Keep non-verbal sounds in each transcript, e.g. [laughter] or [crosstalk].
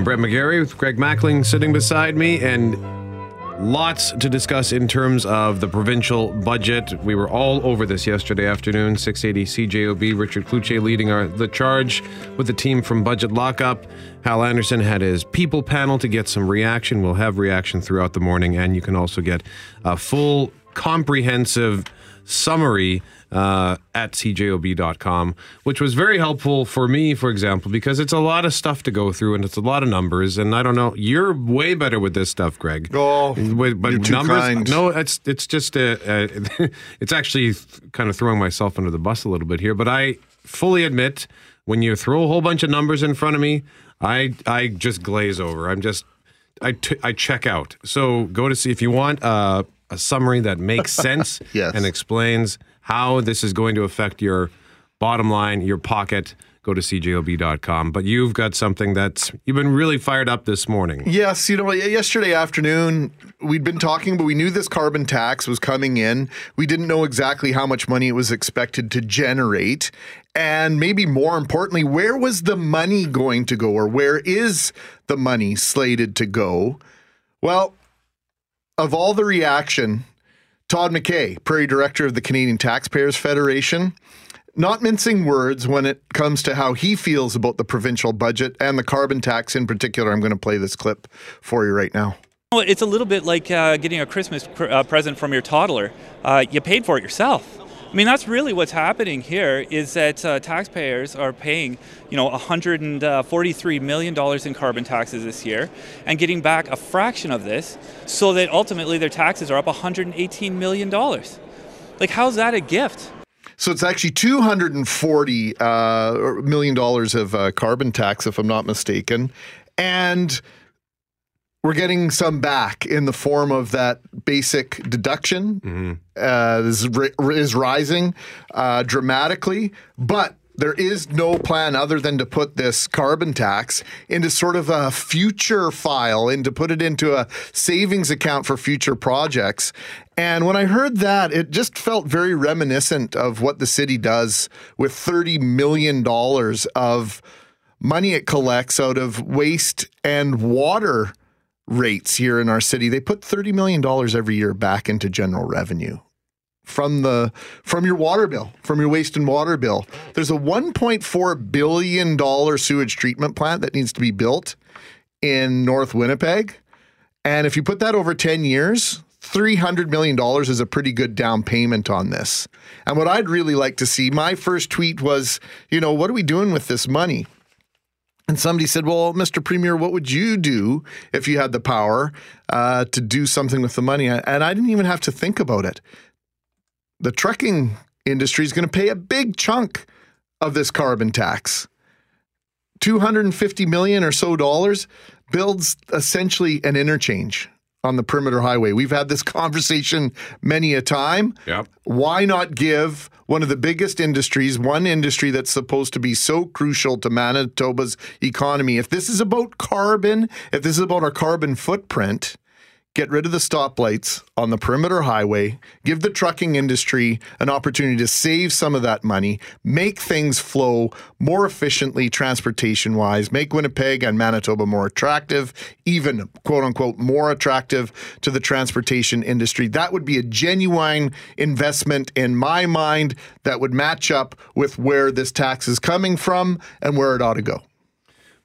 I am Brett McGarry with Greg Mackling sitting beside me, and lots to discuss in terms of the provincial budget. We were all over this yesterday afternoon. 680 CJOB, Richard Cloutier leading our, the charge with the team from Budget Lockup. Hal Anderson had his people panel to get some reaction. We'll have reaction throughout the morning, and you can also get a full, comprehensive summary uh, at cjob.com, which was very helpful for me, for example, because it's a lot of stuff to go through and it's a lot of numbers. And I don't know, you're way better with this stuff, Greg. Oh, but numbers, kind. no, it's it's just a, [laughs] a it's actually kind of throwing myself under the bus a little bit here. But I fully admit when you throw a whole bunch of numbers in front of me, I I just glaze over. I'm just I, t- I check out. So go to see if you want uh, a summary that makes [laughs] sense Yes. and explains how this is going to affect your bottom line, your pocket. Go to cjob.com. But you've got something that's you've been really fired up this morning. Yes, you know, yesterday afternoon we'd been talking, but we knew this carbon tax was coming in. We didn't know exactly how much money it was expected to generate. And maybe more importantly, where was the money going to go or where is the money slated to go? Well, of all the reaction, Todd MacKay, Prairie Director of the Canadian Taxpayers Federation, not mincing words when it comes to how he feels about the provincial budget and the carbon tax in particular. I'm going to play this clip for you right now. Well, it's a little bit like uh, getting a Christmas uh, present from your toddler. Uh, you paid for it yourself. I mean, that's really what's happening here. Is that uh, taxpayers are paying, you know, 143 million dollars in carbon taxes this year, and getting back a fraction of this, so that ultimately their taxes are up 118 million dollars. Like, how's that a gift? So it's actually 240 uh, million dollars of uh, carbon tax, if I'm not mistaken, and we're getting some back in the form of that basic deduction uh, is, is rising uh, dramatically, but there is no plan other than to put this carbon tax into sort of a future file and to put it into a savings account for future projects. And when I heard that, it just felt very reminiscent of what the city does with $30 million of money it collects out of waste and water rates here in our city. They put $30 million every year back into general revenue from the from your water bill, from your waste and water bill. There's a 1.4 billion dollar sewage treatment plant that needs to be built in North Winnipeg. And if you put that over 10 years, $300 million is a pretty good down payment on this. And what I'd really like to see, my first tweet was, you know, what are we doing with this money? And somebody said, Well, Mr. Premier, what would you do if you had the power uh, to do something with the money? And I didn't even have to think about it. The trucking industry is going to pay a big chunk of this carbon tax. 250 million or so dollars builds essentially an interchange on the perimeter highway. We've had this [laughs] conversation many a time. Yep. Why not give one of the biggest industries, one industry that's supposed to be so crucial to Manitoba's economy? If this is about carbon, if this is about our carbon footprint, get rid of the stoplights on the perimeter highway, give the trucking industry an opportunity to save some of that money, make things flow more efficiently transportation wise, make Winnipeg and Manitoba more attractive, even quote unquote more attractive to the transportation industry. That would be a genuine investment in my mind that would match up with where this tax is coming from and where it ought to go.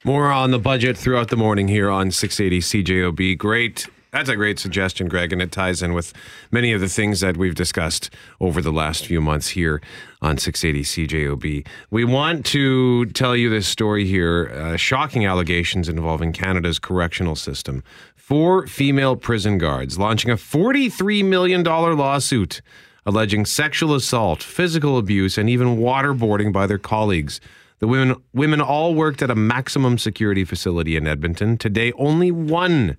More on the budget throughout the morning here on 680 CJOB. Great. That's a great suggestion, Greg, and it ties in with many of the things that we've discussed over the last few months here on 680 CJOB. We want to tell you this story here uh, shocking allegations involving Canada's correctional system. Four female prison guards launching a $43 million lawsuit alleging sexual assault, physical abuse, and even waterboarding by their colleagues. The women women all worked at a maximum security facility in Edmonton. Today, only one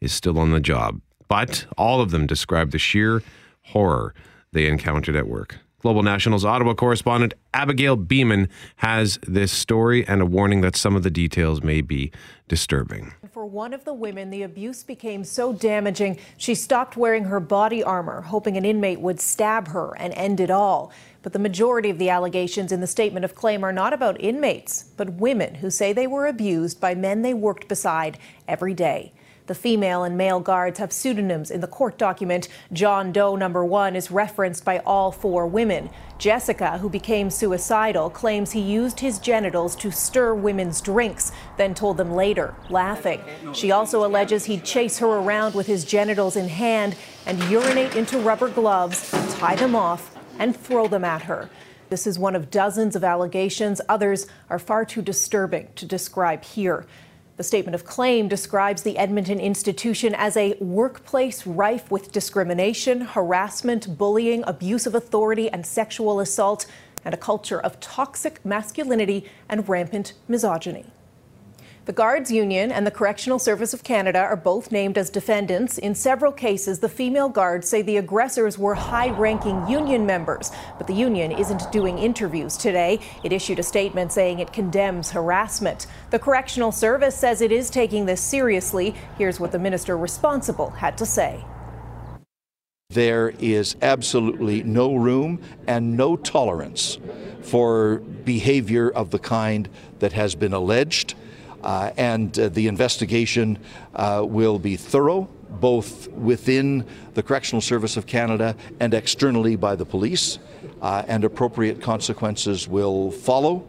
is still on the job, but all of them describe the sheer horror they encountered at work. Global National's Ottawa correspondent Abigail Bimman has this story and a warning that some of the details may be disturbing. For one of the women, the abuse became so damaging, she stopped wearing her body armor, hoping an inmate would stab her and end it all. But the majority of the allegations in the statement of claim are not about inmates, but women who say they were abused by men they worked beside every day. The female and male guards have pseudonyms in the court document. John Doe number one is referenced by all four women. Jessica, who became suicidal, claims he used his genitals to stir women's drinks, then told them later, laughing. She also alleges he'd chase her around with his genitals in hand and urinate into rubber gloves, tie them off, and throw them at her. This is one of dozens of allegations. Others are far too disturbing to describe here. The statement of claim describes the Edmonton institution as a workplace rife with discrimination, harassment, bullying, abuse of authority, and sexual assault, and a culture of toxic masculinity and rampant misogyny. The Guards Union and the Correctional Service of Canada are both named as defendants. In several cases, the female guards say the aggressors were high ranking union members, but the union isn't doing interviews today. It issued a statement saying it condemns harassment. The Correctional Service says it is taking this seriously. Here's what the minister responsible had to say. There is absolutely no room and no tolerance for behavior of the kind that has been alleged. Uh, and uh, the investigation uh, will be thorough, both within the Correctional Service of Canada and externally by the police, uh, and appropriate consequences will follow.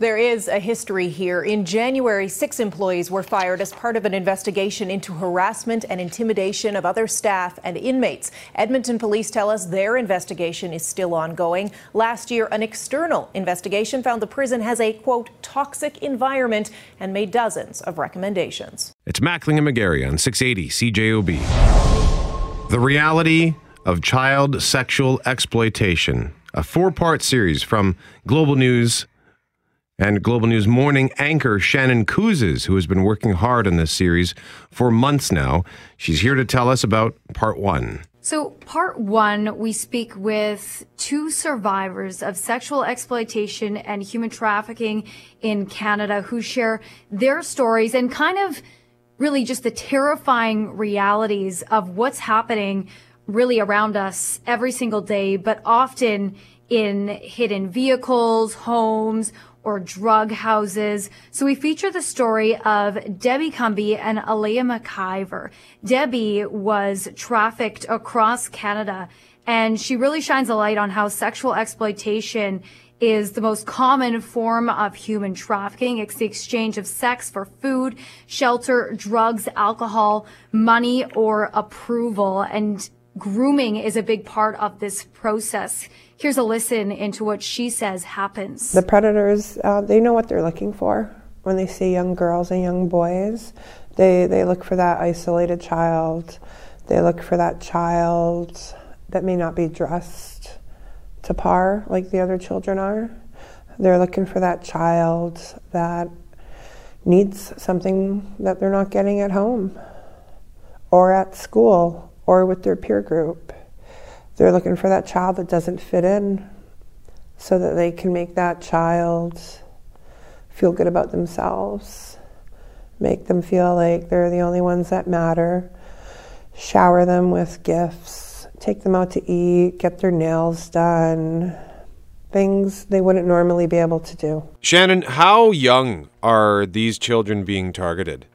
There is a history here. In January, six employees were fired as part of an investigation into harassment and intimidation of other staff and inmates. Edmonton police tell us their investigation is still ongoing. Last year, an external investigation found the prison has a, quote, toxic environment and made dozens of recommendations. It's Mackling and McGarry on 680 CJOB. The reality of child sexual exploitation, a four part series from Global News and Global News Morning anchor Shannon Kouzes, who has been working hard on this series for months now. She's here to tell us about part one. So, part one, we speak with two survivors of sexual exploitation and human trafficking in Canada who share their stories and kind of really just the terrifying realities of what's happening really around us every single day, but often in hidden vehicles, homes, or drug houses. So we feature the story of Debbie Cumby and Alea McIver. Debbie was trafficked across Canada and she really shines a light on how sexual exploitation is the most common form of human trafficking. It's the exchange of sex for food, shelter, drugs, alcohol, money, or approval. And grooming is a big part of this process. Here's a listen into what she says happens. The predators, uh, they know what they're looking for when they see young girls and young boys. They, they look for that isolated child. They look for that child that may not be dressed to par like the other children are. They're looking for that child that needs something that they're not getting at home or at school or with their peer group. They're looking for that child that doesn't fit in so that they can make that child feel good about themselves, make them feel like they're the only ones that matter, shower them with gifts, take them out to eat, get their nails done, things they wouldn't normally be able to do. Shannon, how young are these children being targeted?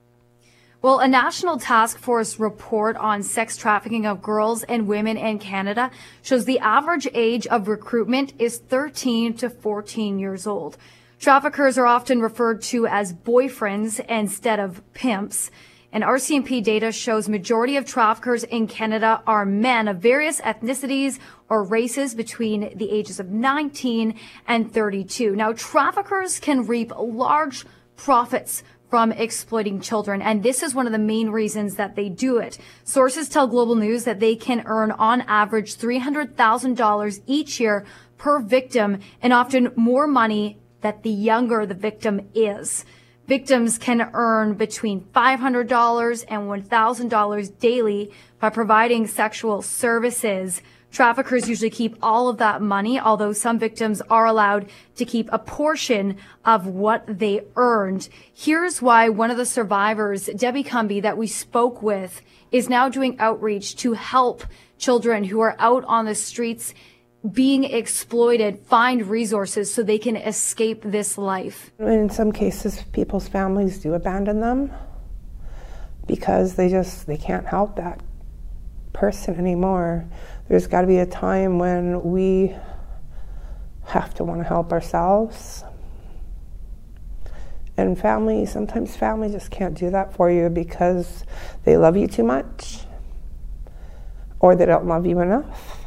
Well, a national task force report on sex trafficking of girls and women in Canada shows the average age of recruitment is 13 to 14 years old. Traffickers are often referred to as boyfriends instead of pimps. And RCMP data shows majority of traffickers in Canada are men of various ethnicities or races between the ages of 19 and 32. Now, traffickers can reap large profits from exploiting children. And this is one of the main reasons that they do it. Sources tell Global News that they can earn on average $300,000 each year per victim and often more money that the younger the victim is. Victims can earn between $500 and $1,000 daily by providing sexual services. Traffickers usually keep all of that money, although some victims are allowed to keep a portion of what they earned. Here's why one of the survivors, Debbie Cumby, that we spoke with, is now doing outreach to help children who are out on the streets being exploited find resources so they can escape this life. In some cases, people's families do abandon them because they just they can't help that person anymore. There's got to be a time when we have to want to help ourselves. And family, sometimes family just can't do that for you because they love you too much or they don't love you enough.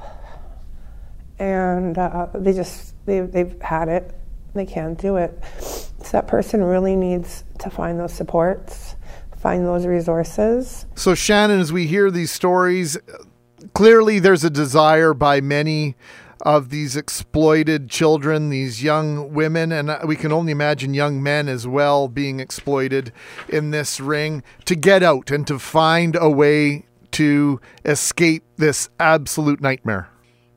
And uh, they just, they, they've had it, they can't do it. So that person really needs to find those supports, find those resources. So, Shannon, as we hear these stories, clearly there's a desire by many of these exploited children, these young women, and we can only imagine young men as well being exploited in this ring to get out and to find a way to escape this absolute nightmare.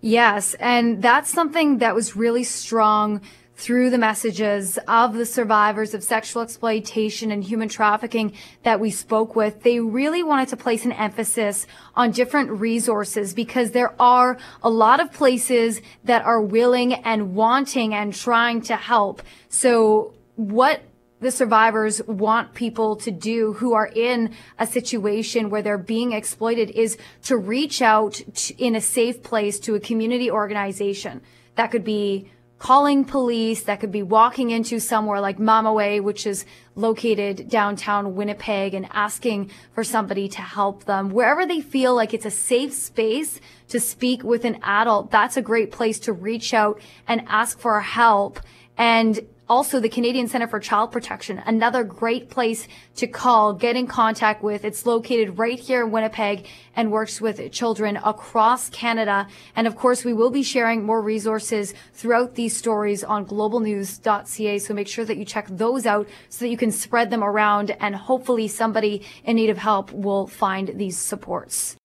Yes, and that's something that was really strong through the messages of the survivors of sexual exploitation and human trafficking that we spoke with, they really wanted to place an emphasis on different resources because there are a lot of places that are willing and wanting and trying to help. So what the survivors want people to do who are in a situation where they're being exploited is to reach out to, in a safe place to a community organization. That could be calling police, that could be walking into somewhere like Ma Mawi, which is located downtown Winnipeg and asking for somebody to help them. Wherever they feel like it's a safe space to speak with an adult, that's a great place to reach out and ask for help. And also, the Canadian Center for Child Protection, another great place to call, get in contact with. It's located right here in Winnipeg and works with children across Canada. And of course, we will be sharing more resources throughout these stories on globalnews.ca. So make sure that you check those out so that you can spread them around and hopefully somebody in need of help will find these supports.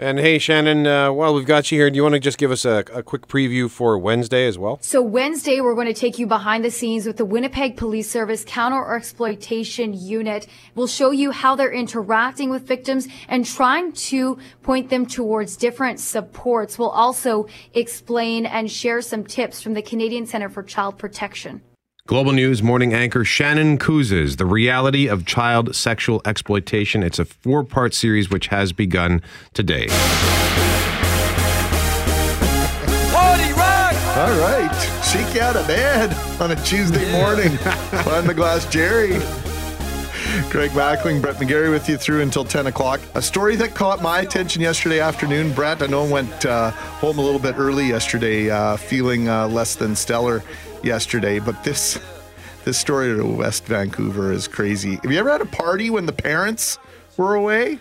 And hey, Shannon, uh, while we've got you here, do you want to just give us a, a, quick preview for Wednesday as well? So, Wednesday, we're going to take you behind the scenes with the Winnipeg Police Service Counter Exploitation Unit. We'll show you how they're interacting with victims and trying to point them towards different supports. We'll also explain and share some tips from the Canadian Center for Child Protection. Global News morning anchor Shannon Kouzes, The Reality of Child Sexual Exploitation. It's a four part series which has begun today. Party rock! All right. Shake you out of bed on a Tuesday morning. [laughs] Behind the glass, Jerry. Greg Mackling, Brett McGarry with you through until 10 o'clock. A story that caught my attention yesterday afternoon. Brett, I know, went uh, home a little bit early yesterday, uh, feeling uh, less than stellar yesterday, but this this story to West Vancouver is crazy. Have you ever had a party when the parents were away?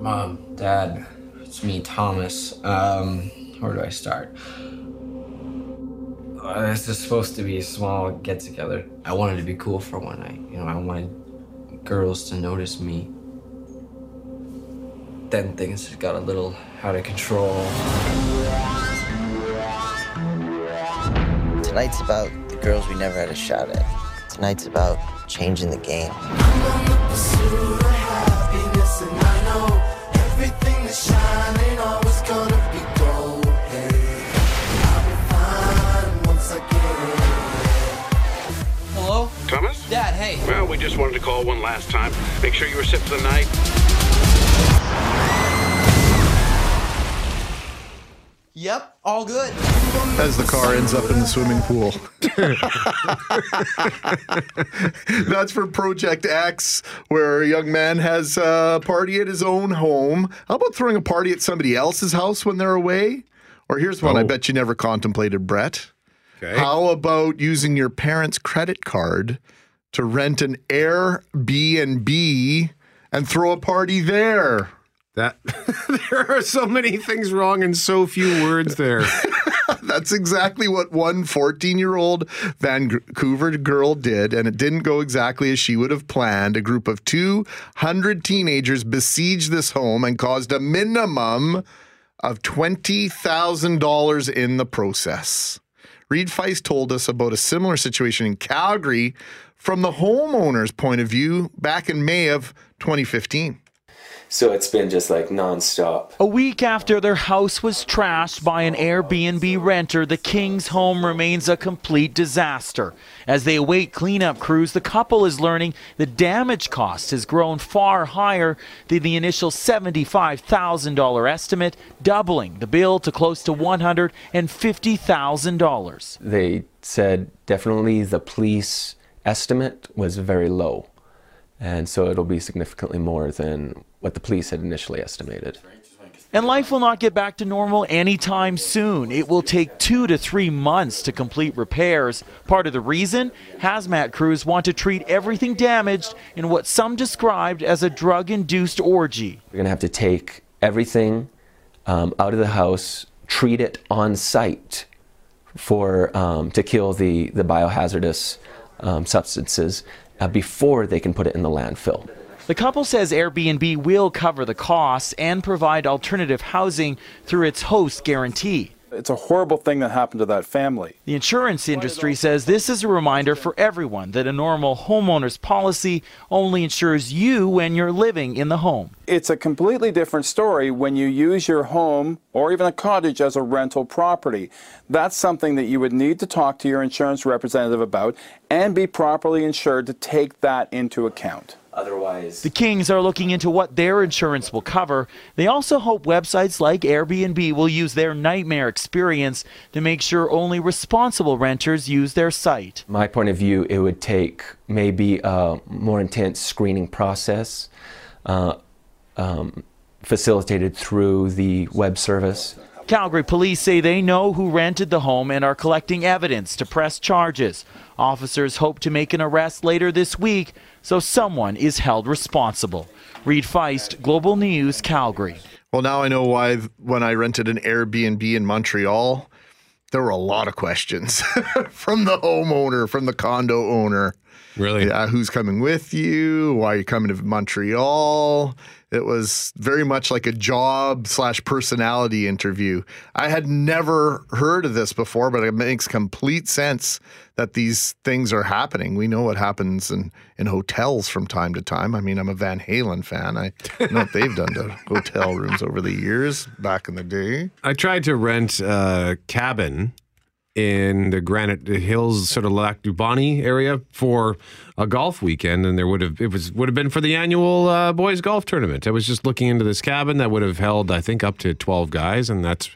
Mom, Dad, it's me, Thomas. Um, where do I start? Uh, this is supposed to be a small get together. I wanted to be cool for one night. You know, I wanted girls to notice me. Then things got a little out of control. Tonight's about the girls we never had a shot at. Tonight's about changing the game. Hello? Thomas? Dad, hey. Well, we just wanted to call one last time. Make sure you were set for the night. Yep, all good. As the car ends up in the swimming pool. [laughs] That's for Project X, where a young man has a party at his own home. How about throwing a party at somebody else's house when they're away? Or here's one I Oh. bet you never contemplated, Brett. Okay. How about using your parents' credit card to rent an Airbnb and throw a party there? That [laughs] there are so many things wrong in so few words there. [laughs] That's exactly what one 14 year old Vancouver girl did, and it didn't go exactly as she would have planned. A group of 200 teenagers besieged this home and caused a minimum of $20,000 in the process. Reid Fiest told us about a similar situation in Calgary from the homeowner's point of view back in May of 2015. So it's been just like nonstop. A week after their house was trashed by an Airbnb renter, the King's home remains a complete disaster. As they await cleanup crews, the couple is learning the damage cost has grown far higher than the initial $75,000 estimate, doubling the bill to close to $150,000. They said definitely the police estimate was very low. And so it'll be significantly more than what the police had initially estimated. And life will not get back to normal anytime soon. It will take two to three months to complete repairs. Part of the reason? Hazmat crews want to treat everything damaged in what some described as a drug induced orgy. We're going to have to take everything um, out of the house, treat it on site for um, to kill the, the biohazardous um, substances uh, before they can put it in the landfill. The couple says Airbnb will cover the costs and provide alternative housing through its host guarantee. It's a horrible thing that happened to that family. The insurance industry says this is a reminder for everyone that a normal homeowner's policy only insures you when you're living in the home. It's a completely different story when you use your home or even a cottage as a rental property. That's something that you would need to talk to your insurance representative about and be properly insured to take that into account. Otherwise, the Kings are looking into what their insurance will cover. They also hope websites like Airbnb will use their nightmare experience to make sure only responsible renters use their site. My point of view, it would take maybe a more intense screening process uh, um, facilitated through the web service. Calgary police say they know who rented the home and are collecting evidence to press charges. Officers hope to make an arrest later this week so someone is held responsible. Reid Fiest, Global News, Calgary. Well, now I know why when I rented an Airbnb in Montreal, there were a lot of questions [laughs] from the homeowner, from the condo owner. Really? Yeah, who's coming with you? Why are you coming to Montreal? It was very much like a job slash personality interview. I had never heard of this before, but it makes complete sense that these things are happening. We know what happens in, in hotels from time to time. I mean, I'm a Van Halen fan. I know what they've done to [laughs] hotel rooms over the years back in the day. I tried to rent a cabin in the Granite Hills, sort of Lac du Bonnet area for a golf weekend, and there would have it was would have been for the annual uh, boys golf tournament. I was just looking into this cabin that would have held, I think, up to twelve guys, and that's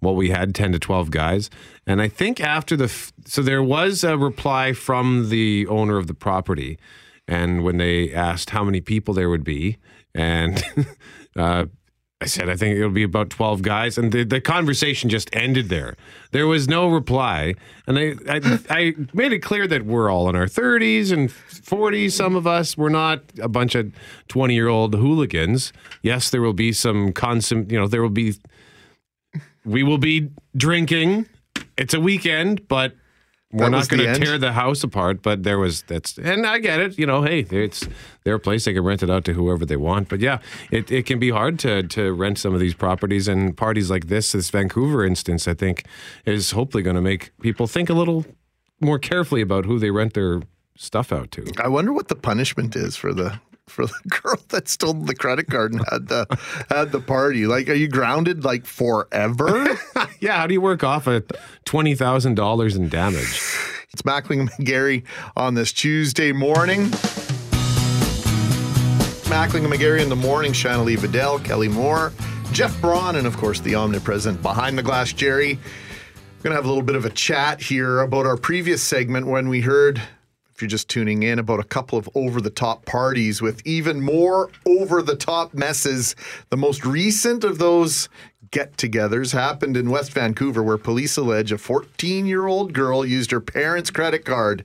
what we had 10 to 12 guys and i think after the f- so there was a reply from the owner of the property and when they asked how many people there would be and [laughs] uh, I said, I think it'll be about 12 guys. And the, the conversation just ended there. There was no reply. And I, I, I made it clear that we're all in our 30s and 40s. Some of us, we're not a bunch of 20 year old hooligans. Yes, there will be some consum, you know, there will be, we will be drinking. It's a weekend, but we're not going to tear the house apart, but there was that's, and I get it. You know, hey, it's their place; they can rent it out to whoever they want. But yeah, it, it can be hard to to rent some of these properties and parties like this. This Vancouver instance, I think, is hopefully going to make people think a little more carefully about who they rent their stuff out to. I wonder what the punishment is for the for the [laughs] girl that stole the credit card and had the had the party. Like, are you grounded like forever? [laughs] yeah. How do you work off a twenty thousand dollars in damage? It's Mackling and McGarry on this Tuesday morning. Mackling and McGarry in the morning. Shanley Vidal, Kelly Moore, Jeff Braun, and of course the omnipresent behind the glass Jerry. We're gonna have a little bit of a chat here about our previous segment when we heard. You're just tuning in, about a couple of over the top parties with even more over the top messes. The most recent of those get togethers happened in West Vancouver, where police allege a 14 year old girl used her parents' credit card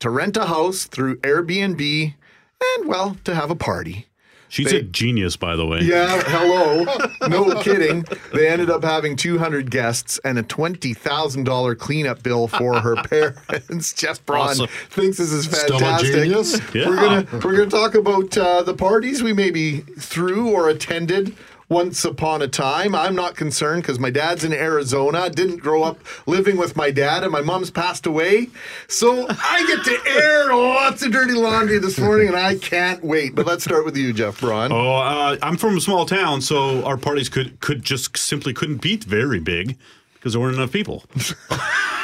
to rent a house through Airbnb and, well, to have a party. She's They- a genius, by the way. Yeah, [laughs] hello. No kidding. They ended up having 200 guests and a $20,000 cleanup bill for her [laughs] parents. Jeff Braun Awesome. thinks this is Still a fantastic. genius? We're gonna we're gonna talk about uh, the parties we maybe threw or attended once upon a time. I'm not concerned because my dad's in Arizona. Didn't grow up living with my dad, and my mom's passed away. So I get to air lots of dirty laundry this morning, and I can't wait. But let's start with you, Jeff Braun. Oh, uh, I'm from a small town, so our parties could could just simply couldn't beat very big because there weren't enough people. [laughs]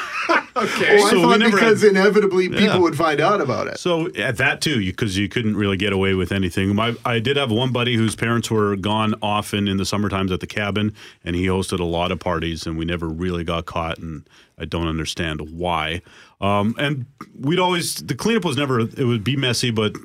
Okay. Oh, I So thought because had- inevitably people Yeah. would find out about it. So at that too, because you, couldn't really get away with anything. My, I did have one buddy whose parents were gone often in the summer times at the cabin, and he hosted a lot of parties, and we never really got caught, and I don't understand why. Um, and we'd always the cleanup was never it would be messy, but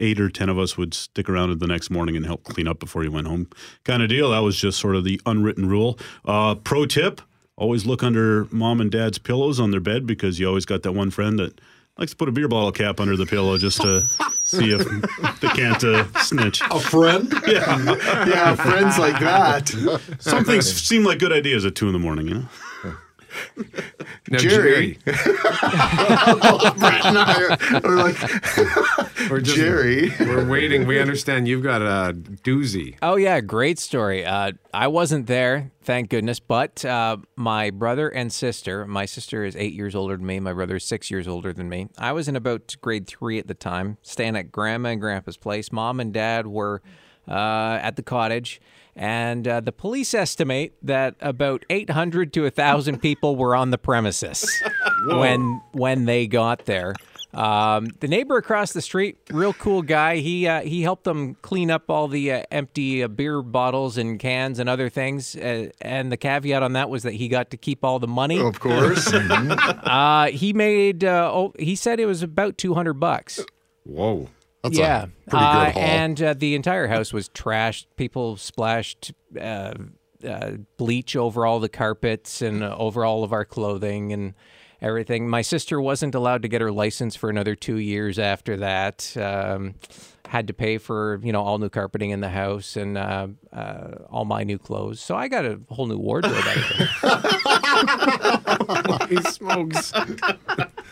eight or ten of us would stick around the next morning and help clean up before you went home, kind of deal. That was just sort of the unwritten rule. Uh, pro tip: always look under mom and dad's pillows on their bed because you always got that one friend that likes to put a beer bottle cap under the pillow just to [laughs] see if they can't uh, snitch. A friend? [laughs] Yeah. Yeah, friends like that. Some things seem like good ideas at two in the morning, you know? Now, Jerry. Brett and I are, are like, We're just, Jerry. We're waiting. We understand you've got a doozy. Oh yeah, great story. Uh, I wasn't there, thank goodness, but uh, my brother and sister. My sister is eight years older than me. My brother is six years older than me. I was in about grade three at the time, staying at Grandma and Grandpa's place. Mom and Dad were uh, at the cottage, and uh, the police estimate that about eight hundred to thousand people were on the premises [laughs] when when they got there. Um, the neighbor across the street, real cool guy. He uh, he helped them clean up all the uh, empty uh, beer bottles and cans and other things. Uh, and the caveat on that was that he got to keep all the money. Of course. [laughs] uh, he made. Uh, oh, he said it was about two hundred bucks. Whoa. That's yeah, a pretty Uh, good haul. and uh, the entire house was trashed. People splashed uh, uh, bleach over all the carpets and uh, over all of our clothing and everything. My sister wasn't allowed to get her license for another two years after that. Um, had to pay for you know all new carpeting in the house and uh, uh, all my new clothes. So I got a whole new wardrobe. out. Holy [laughs] smokes.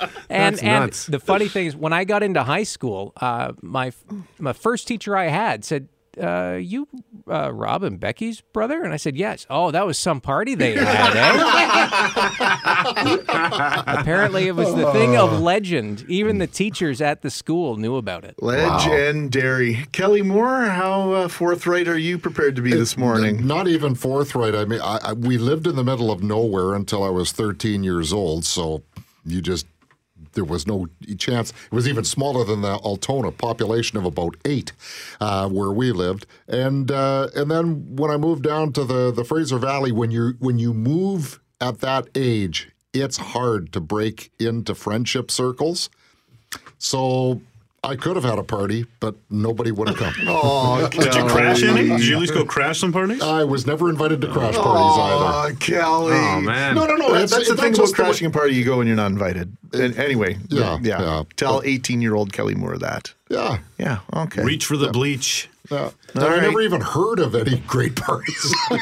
[laughs] And That's and nuts. the funny thing is, when I got into high school, uh, my my first teacher I had said, uh, "You, uh, Rob and Becky's brother?" And I said, "Yes." Oh, that was some party they had. Eh? [laughs] Apparently, it was the thing of legend. Even the teachers at the school knew about it. Legendary. Kelly Moore, how uh, forthright are you prepared to be this morning? Not even forthright. I mean, I, I, we lived in the middle of nowhere until I was 13 years old. So you just there was no chance. It was even smaller than the Altona population of about eight, uh, where we lived. And uh, and then when I moved down to the the Fraser Valley, when you when you move at that age, it's hard to break into friendship circles. So. I could have had a party, but nobody would have come. [laughs] Oh, [laughs] Did you crash any? Did you at least go crash some parties? I was never invited to crash parties either. Oh, Kelly. Oh, man. No, no, no. That's, That's- the that's thing about just the crashing a party. You go and you're not invited. And anyway, Yeah, yeah. yeah. Tell 18 year old Kelly Moore that. Yeah. Yeah. Okay. Reach for the bleach. Yeah. All I right. never even heard of any great parties. [laughs] All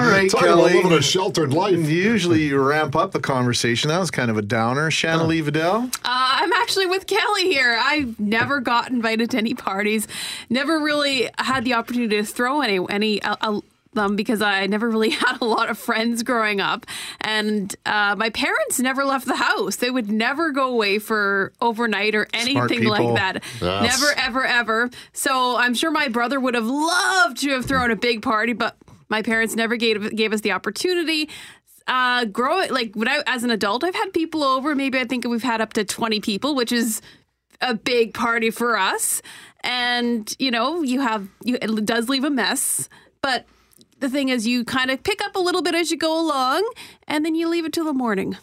right, Talking about Kelly. living a sheltered life. Usually you ramp up the conversation. That was kind of a downer. Shanna Lee Vidal. Uh, I'm actually with Kelly here. I've never got invited to any parties. Never really had the opportunity to throw any any uh, um, because I never really [laughs] had a lot of friends growing up, and uh, my parents never left the house. They would never go away for overnight or anything like that. Yes. Never, ever, ever. So I'm sure my brother would have loved to have thrown a big party, but my parents never gave gave us the opportunity uh growing like when I as an adult I've had people over maybe I think we've had up to 20 people which is a big party for us and you know you have you it does leave a mess but the thing is you kind of pick up a little bit as you go along and then you leave it till the morning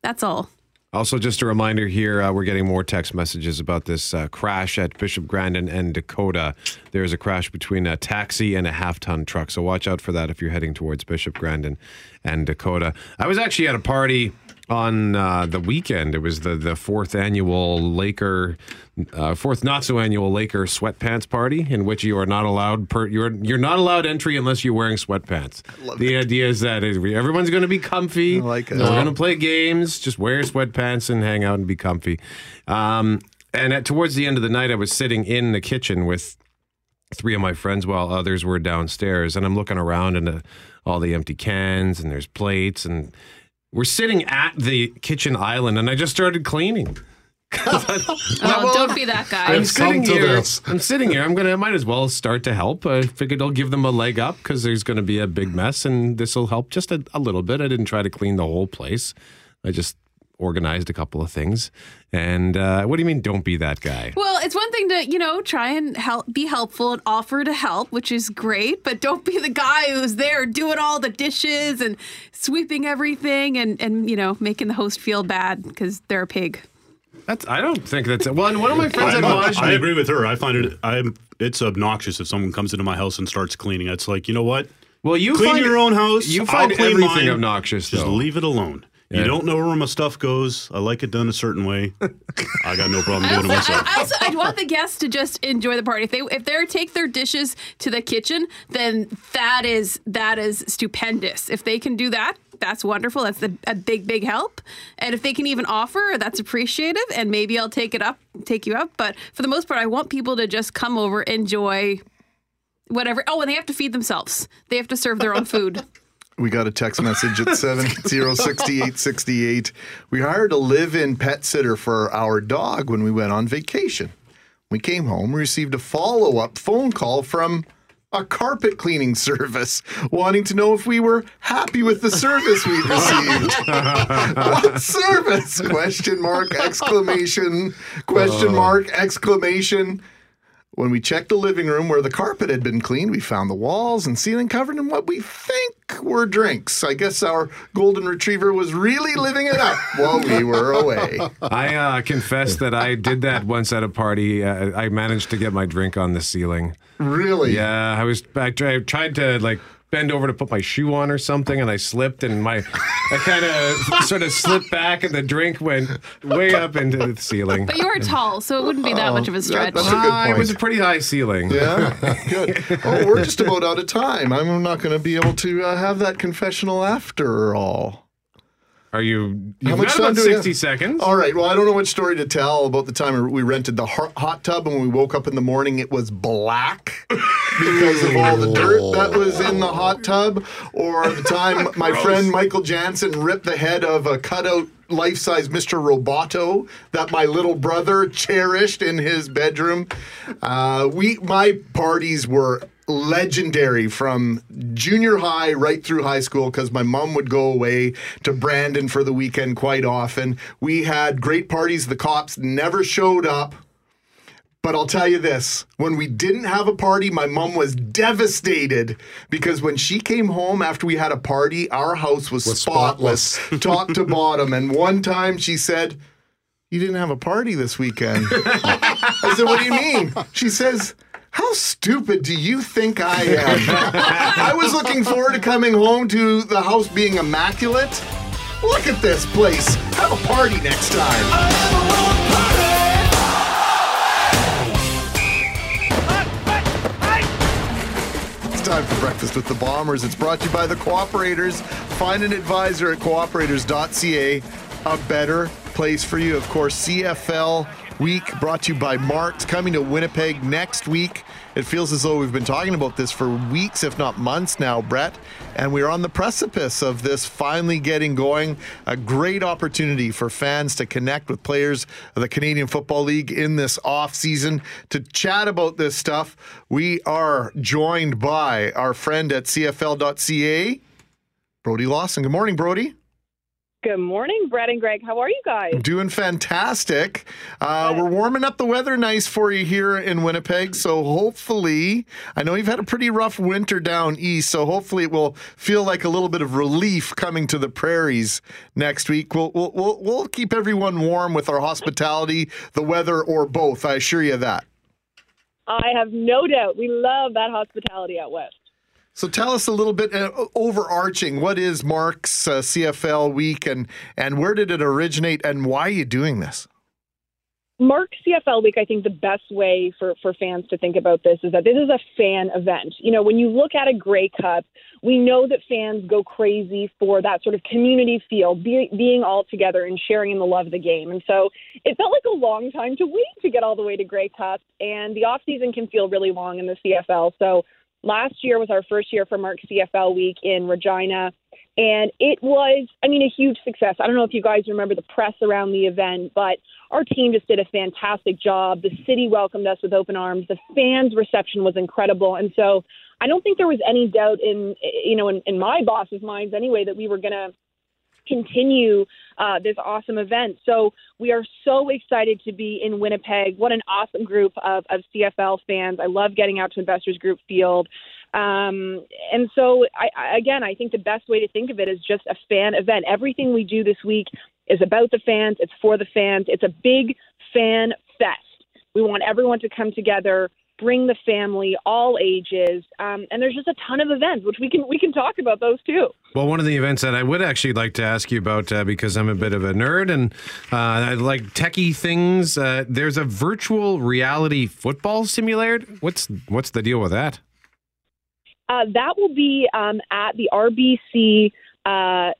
that's all Also, just a reminder here, uh, we're getting more text messages about this uh, crash at Bishop Grandin and Dakota. There's a crash between a taxi and a half ton truck. So watch out for that if you're heading towards Bishop Grandin and Dakota. I was actually at a party on uh, the weekend. It was the, the fourth annual Laker, uh, fourth not so annual Laker sweatpants party, in which you are not allowed per, you're you're not allowed entry unless you're wearing sweatpants. The idea is that everyone's going to be comfy. like it. We're going to play games. Just wear sweatpants and hang out and be comfy. Um, and at, towards the end of the night, I was sitting in the kitchen with three of my friends while others were downstairs, and I'm looking around and all the empty cans and there's plates and we're sitting at the kitchen island, and I just started cleaning. [laughs] Oh, don't be that guy. I'm sitting here. I'm sitting here. I'm gonna. I might as well start to help. I figured I'll give them a leg up because there's going to be a big mess, and this will help just a, a little bit. I didn't try to clean the whole place. I just organized a couple of things. And uh, what do you mean? Don't be that guy. Well, it's one thing to, you know, try and help be helpful and offer to help, which is great, but don't be the guy who's there doing all the dishes and sweeping everything and and you know, making the host feel bad because they're a pig. That's. I don't think that's. Well, and one of my friends I, admonished I agree with her. I find it. I'm. It's obnoxious if someone comes into my house and starts cleaning. It's like you know what? Well, you clean find- your own house. you I'll find clean everything mine. obnoxious, Just though. leave it alone. Yeah. You don't know where my stuff goes. I like it done a certain way. [laughs] I got no problem I doing it myself. I, I also I want the guests to just enjoy the party. If they if they take their dishes to the kitchen, then that is that is stupendous. If they can do that, that's wonderful. That's the, a big big help. And if they can even offer, that's appreciative. And maybe I'll take it up, take you up. But for the most part, I want people to just come over, enjoy whatever. Oh, and they have to feed themselves. They have to serve their own food. [laughs] We got a text message at 706868. We hired a live in pet sitter for our dog when we went on vacation. We came home, we received a follow up phone call from a carpet cleaning service wanting to know if we were happy with the service we'd received. what service? Question mark, exclamation, question uh. mark, exclamation. When we checked the living room where the carpet had been cleaned, we found the walls and ceiling covered in what we think were drinks. I guess our golden retriever was really living it up while we were away. [laughs] I uh, confess that I did that once at a party. Uh, I managed to get my drink on the ceiling. Really? Yeah, I was. I tried, I tried to like bend over to put my shoe on or something, and I slipped, and my I kind of [laughs] sort of slipped back, and the drink went way up into the ceiling. But you are tall, so it wouldn't be that much of a stretch. Ah, it was a pretty high ceiling. Yeah, [laughs] good. Oh, we're just about out of time. I'm not going to be able to uh, have that confessional after all. Are you? How You've much got time about do we have? sixty seconds. All right. Well, I don't know what story to tell about the time we rented the hot hot tub and when we woke up in the morning, it was black because of all the dirt that was in the hot tub, or the time [laughs] my friend Michael Jansen ripped the head of a cutout life-size Mr. Roboto that my little brother cherished in his bedroom. Uh, we my parties were legendary from junior high right through high school because my mom would go away to Brandon for the weekend quite often. We had great parties. The cops never showed up. But I'll tell you this when we didn't have a party, my mom was devastated because when she came home after we had a party, our house was, spotless, [laughs] top to bottom. And one time she said, You didn't have a party this weekend. [laughs] I said, What do you mean? She says, how stupid do you think I am? I was looking forward to coming home to the house being immaculate. Look at this place. Have a party next time. It's time for Breakfast with the Bombers. It's brought to you by the Cooperators. Find an advisor at cooperators.ca. A better place for you. Of course, CFL week brought to you by Marks coming to Winnipeg next week. It feels as though we've been talking about this for weeks, if not months now, Brett. And we're on the precipice of this finally getting going. A great opportunity for fans to connect with players of the Canadian Football League in this off season. To chat about this stuff, we are joined by our friend at CFL.ca, Brody Lawson. Good morning, Brody. Good morning, Brett and Greg. How are you guys? Doing fantastic. Uh, we're warming up the weather nice for you here in Winnipeg. So hopefully, I know you've had a pretty rough winter down east. So hopefully, it will feel like a little bit of relief coming to the prairies next week. We'll we'll we'll, we'll keep everyone warm with our hospitality, the weather, or both. I assure you that. I have no doubt. We love that hospitality out west. So tell us a little bit uh, overarching. What is Mark's uh, CFL week, and and where did it originate, and why are you doing this? Mark CFL Week, I think the best way for, for fans to think about this is that this is a fan event. You know, when you look at a Grey Cup, we know that fans go crazy for that sort of community feel, be, being all together and sharing in the love of the game. And so it felt like a long time to wait to get all the way to Grey Cup, and the off season can feel really long in the CFL. So last year was our first year for Mark CFL Week in Regina. And it was, I mean, a huge success. I don't know if you guys remember the press around the event, but our team just did a fantastic job. The city welcomed us with open arms. The fans' reception was incredible. And so I don't think there was any doubt in, you know, in, in my boss's minds anyway, that we were going to continue uh, this awesome event. So we are so excited to be in Winnipeg. What an awesome group of, of CFL fans. I love getting out to Investors Group Field. Um, and so, I, I, again, I think the best way to think of it is just a fan event. Everything we do this week is about the fans, it's for the fans, it's a big fan fest. We want everyone to come together bring the family, all ages, um, and there's just a ton of events which we can we can talk about those too. Well, one of the events that I would actually like to ask you about uh, because I'm a bit of a nerd and uh, I like techie things. Uh, there's a virtual reality football simulator. What's what's the deal with that? Uh, that will be um, at the RBC uh,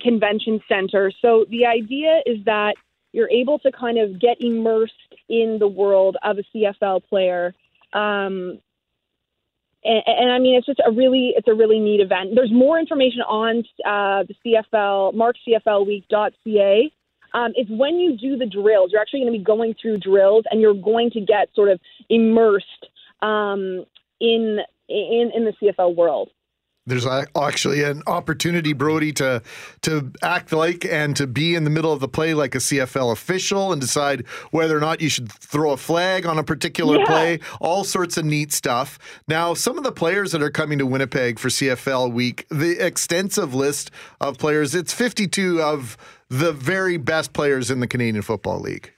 Convention Center. So the idea is that you're able to kind of get immersed in the world of a CFL player um, and, and, I mean, it's just a really, it's a really neat event. There's more information on uh, the CFL, markcflweek.ca. Um, it's when you do the drills, you're actually going to be going through drills, and you're going to get sort of immersed um, in in in the CFL world there's actually an opportunity, Brody, to to act like and to be in the middle of the play like a CFL official and decide whether or not you should throw a flag on a particular yeah. play. All sorts of neat stuff. Now, some of the players that are coming to Winnipeg for CFL week, the extensive list of players, it's 52 of the very best players in the Canadian Football League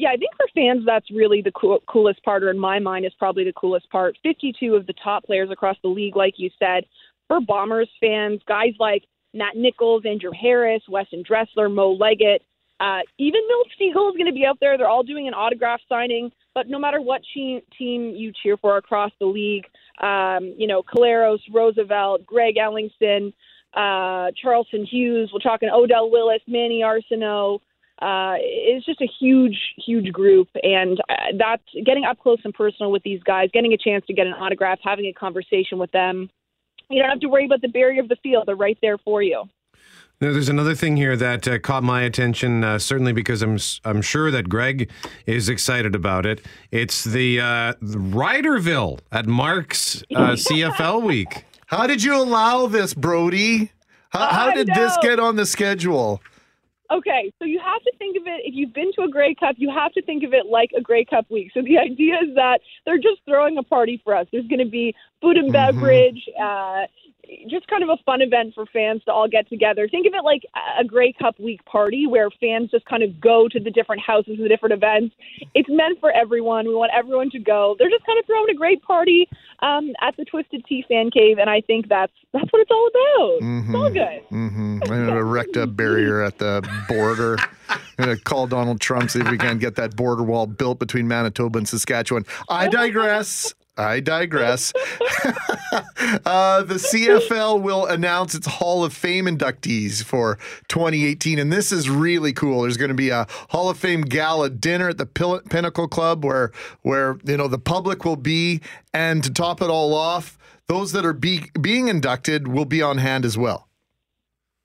yeah, I think fans, that's really the cool, coolest part, or in my mind, is probably the coolest part. 52 of the top players across the league, like you said. For Bombers fans, guys like Matt Nichols, Andrew Harris, Weston Dressler, Mo Leggett, uh, even Milt Stegall is going to be out there. They're all doing an autograph signing. But no matter what team, team you cheer for across the league, um, you know, Collaros, Roosevelt, Greg Ellingson, uh, Charleston Hughes, we're talking Odell Willis, Manny Arceneaux, uh, it's just a huge, huge group, and uh, that's getting up close and personal with these guys, getting a chance to get an autograph, having a conversation with them. You don't have to worry about the barrier of the field; they're right there for you. Now, there's another thing here that uh, caught my attention, uh, certainly because I'm I'm sure that Greg is excited about it. It's the, uh, the Riderville at Mark's uh, [laughs] CFL week. How did you allow this, Brody? How, how did this get on the schedule? Okay, so you have to think of it, if you've been to a Grey Cup, you have to think of it like a Grey Cup week. So the [laughs] idea is that they're just throwing a party for us. There's going to be food and mm-hmm. beverage, uh, just kind of a fun event for fans to all get together. Think of it like a Grey Cup week party where fans just kind of go to the different houses, the different events. It's meant for everyone. We want everyone to go. They're just kind of throwing a great party um, at the Twisted Tea Fan Cave, and I think that's that's what it's all about. Mm-hmm. It's all good. Mm-hmm. Going erect a barrier at the border. I'm going to call Donald Trump see if we can get that border wall built between Manitoba and Saskatchewan. I digress. I digress. [laughs] uh, the CFL will announce its Hall of Fame inductees for 2018, and this is really cool. There's going to be a Hall of Fame gala dinner at the Pinnacle Club, where where you know the public will be, and to top it all off, those that are be, being inducted will be on hand as well.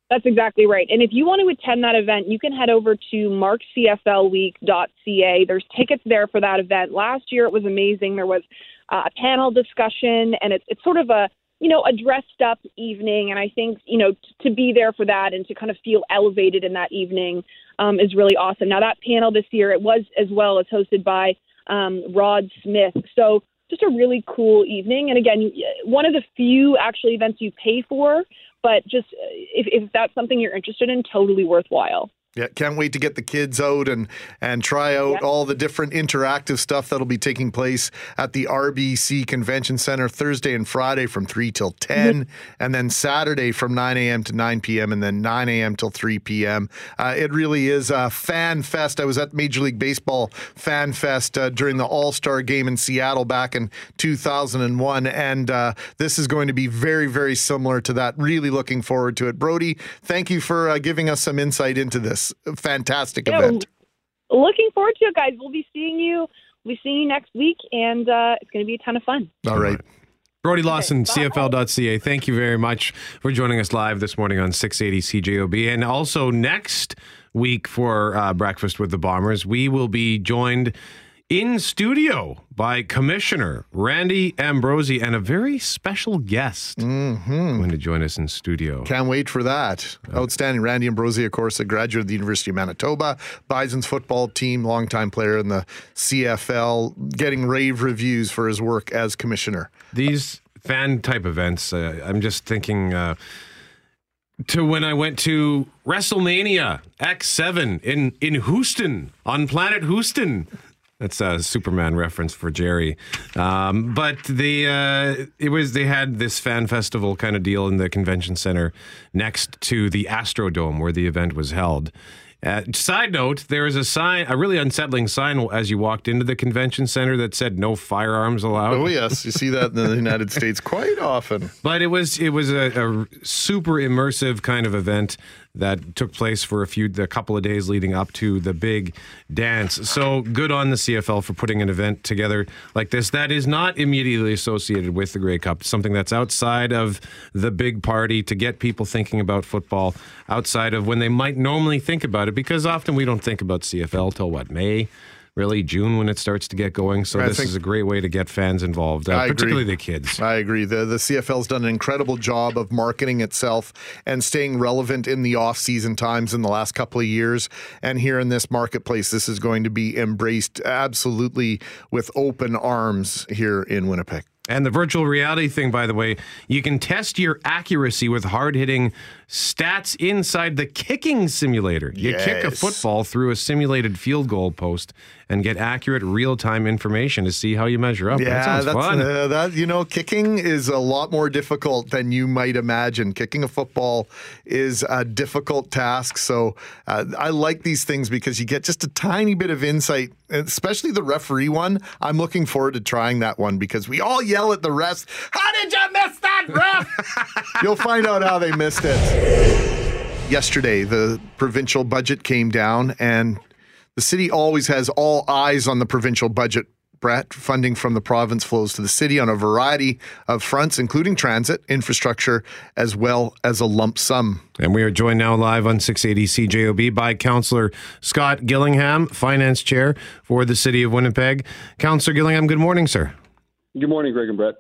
That's exactly right. And if you want to attend that event, you can head over to markcflweek.ca. There's tickets there for that event. Last year it was amazing. There was uh, a panel discussion, and it's it's sort of a you know a dressed up evening. And I think you know t- to be there for that and to kind of feel elevated in that evening um, is really awesome. Now that panel this year it was as well as hosted by um, Rod Smith. So just a really cool evening. And again, one of the few actually events you pay for, but just uh, if, if that's something you're interested in, totally worthwhile. Yeah, can't wait to get the kids out and and try out all the different interactive stuff that'll be taking place at the RBC Convention Center Thursday and Friday from 3 till 10, and then Saturday from 9 a.m. to 9 p.m., and then 9 a.m. till 3 p.m. Uh, it really is a fan fest. I was at Major League Baseball Fan Fest uh, during the All Star game in Seattle back in 2001, and uh, this is going to be very, very similar to that. Really looking forward to it. Brody, thank you for uh, giving us some insight into this fantastic Yeah, event. Looking forward to it, guys. We'll be seeing you. We'll be seeing you next week, and uh, it's going to be a ton of fun. All right. Brody Lawson, CFL.ca. Thank you very much for joining us live this morning on 680 CJOB. And also next week for uh, Breakfast with the Bombers, we will be joined in studio by Commissioner Randy Ambrosie and a very special guest mm-hmm. going to join us in studio. Can't wait for that. Outstanding. Randy Ambrosie, of course, a graduate of the University of Manitoba, Bison's football team, longtime player in the CFL, getting rave reviews for his work as commissioner. These fan type events, uh, I'm just thinking. Uh, to when I went to WrestleMania X7 in in Houston on planet Houston. That's a Superman reference for Jerry. Um, but the uh, it was they had this fan festival kind of deal in the convention center next to the Astrodome where the event was held. Uh, side note: there was a sign, a really unsettling sign, as you walked into the convention center that said "No firearms allowed." Oh yes, you see that in the United [laughs] States quite often. But it was it was a, a super immersive kind of event that took place for a few a couple of days leading up to the big dance. So good on the CFL for putting an event together like this that is not immediately associated with the Grey Cup. Something that's outside of the big party to get people thinking about football outside of when they might normally think about it because often we don't think about CFL till what May really June when it starts to get going. So I this is a great way to get fans involved, uh, I agree. particularly the kids. I agree. The the CFL's done an incredible job of marketing itself and staying relevant in the off-season times in the last couple of years. And here in this marketplace, this is going to be embraced absolutely with open arms here in Winnipeg. And the virtual reality thing, by the way, you can test your accuracy with hard hitting stats inside the kicking simulator. You kick a football through a simulated field goal post and get accurate real time information to see how you measure up. that sounds that's fun. uh, that you know, kicking is a lot more difficult than you might imagine. Kicking a football is a difficult task. So uh, I like these things because you get just a tiny bit of insight, especially the referee one. I'm looking forward to trying that one because we all yell at the refs. How did you miss that, ref? [laughs] You'll find out how they missed it. Yesterday, the provincial budget came down, and the city always has all eyes on the provincial budget. Brett, funding from the province flows to the city on a variety of fronts, including transit, infrastructure, as well as a lump sum. And we are joined now live on 680 CJOB by Councillor Scott Gillingham, Finance Chair for the City of Winnipeg. Councillor Gillingham, good morning, sir. Good morning, Greg and Brett.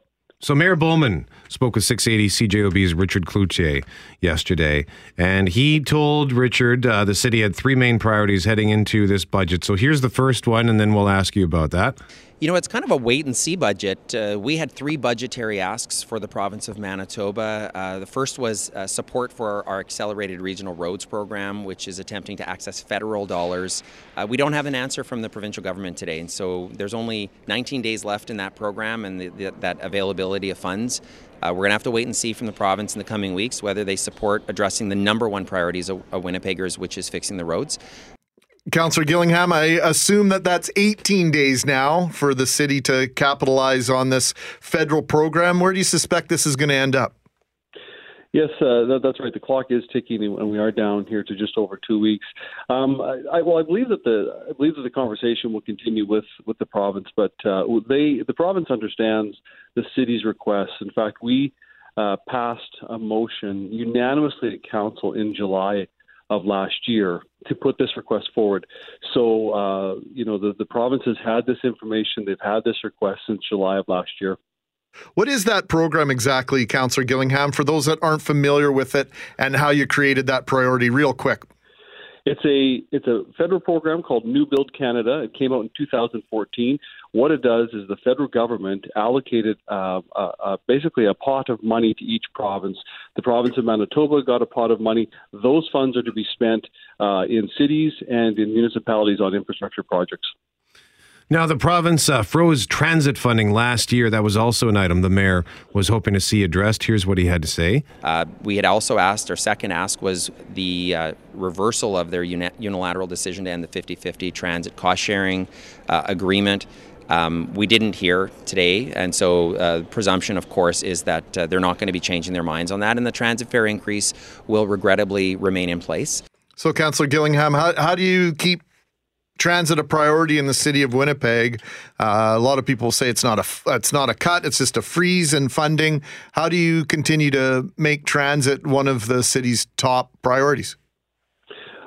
So Mayor Bowman spoke with 680 CJOB's Richard Cloutier yesterday, and he told Richard uh, the city had three main priorities heading into this budget. So here's the first one, and then we'll ask you about that. You know, it's kind of a wait and see budget. Uh, we had three budgetary asks for the province of Manitoba. Uh, the first was uh, support for our Accelerated Regional Roads program, which is attempting to access federal dollars. Uh, we don't have an answer from the provincial government today, and so there's only 19 days left in that program and the, the, that availability of funds. Uh, we're going to have to wait and see from the province in the coming weeks whether they support addressing the number one priorities of, of Winnipeggers, which is fixing the roads. Councillor Gillingham, I assume that that's 18 days now for the city to capitalize on this federal program. Where do you suspect this is going to end up? Yes, uh, that, that's right. The clock is ticking, and we are down here to just over two weeks. Um, I, I, well, I believe that the I believe that the conversation will continue with, with the province, but uh, they the province understands the city's requests. In fact, we uh, passed a motion unanimously at council in July of last year to put this request forward. So, uh, you know, the, the province has had this information. They've had this request since July of last year. What is that program exactly, Councillor Gillingham, for those that aren't familiar with it and how you created that priority, real quick? It's a it's a federal program called New Build Canada. It came out in 2014. What it does is the federal government allocated uh, uh, uh, basically a pot of money to each province. The province of Manitoba got a pot of money. Those funds are to be spent uh, in cities and in municipalities on infrastructure projects. Now, the province uh, froze transit funding last year. That was also an item the mayor was hoping to see addressed. Here's what he had to say. Uh, we had also asked, our second ask was the uh, reversal of their uni- unilateral decision to end the 50 50 transit cost sharing uh, agreement. Um, we didn't hear today, and so uh, presumption, of course, is that uh, they're not going to be changing their minds on that, and the transit fare increase will regrettably remain in place. So, Councillor Gillingham, how, how do you keep transit a priority in the city of Winnipeg. Uh, a lot of people say it's not a it's not a cut; it's just a freeze in funding. How do you continue to make transit one of the city's top priorities?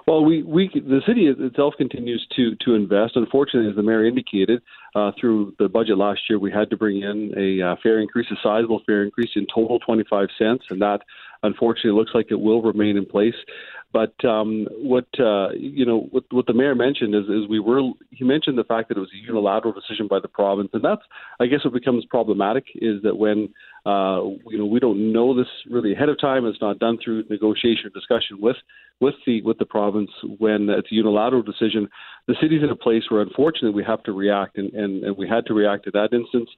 Well, we, we the city itself continues to to invest. Unfortunately, as the mayor indicated, uh, through the budget last year, we had to bring in a uh, fare increase, a sizable fare increase in total, twenty five cents, and that unfortunately it looks like it will remain in place. But um, what uh, you know, what, what the mayor mentioned is, is we were. He mentioned the fact that it was a unilateral decision by the province, and that's, I guess, what becomes problematic is that when uh, you know we don't know this really ahead of time, it's not done through negotiation or discussion with with the with the province. When it's a unilateral decision, the city's in a place where unfortunately we have to react, and, and, and we had to react to that instance.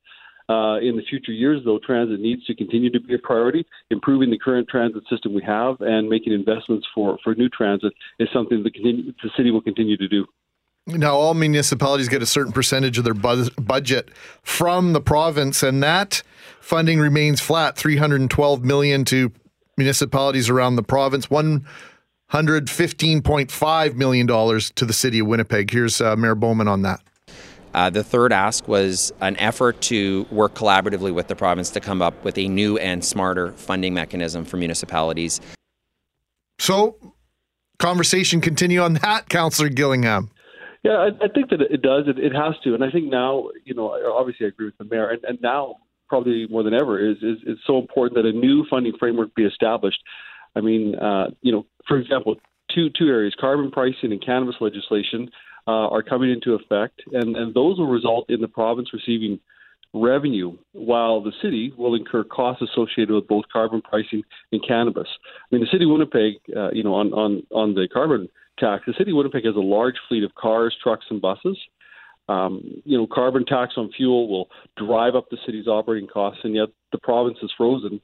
Uh, in the future years, though, transit needs to continue to be a priority. Improving the current transit system we have and making investments for, for new transit is something that continue, the city will continue to do. Now, all municipalities get a certain percentage of their budget from the province, and that funding remains flat 312 million to municipalities around the province, $115.5 million to the city of Winnipeg. Here's uh, Mayor Bowman on that. Uh, the third ask was an effort to work collaboratively with the province to come up with a new and smarter funding mechanism for municipalities. So, conversation continue on that, Councillor Gillingham. Yeah, I, I think that it does. It, it, has to, and I think now, you know, obviously I agree with the mayor, and, and now probably more than ever is, is it's so important that a new funding framework be established. I mean, uh, you know, for example, two two areas: carbon pricing and cannabis legislation uh, are coming into effect, and, and those will result in the province receiving revenue, while the city will incur costs associated with both carbon pricing and cannabis. I mean, the city of Winnipeg, uh, you know, on, on, on the carbon tax, the city of Winnipeg has a large fleet of cars, trucks, and buses. Um, you know, carbon tax on fuel will drive up the city's operating costs, and yet the province is frozen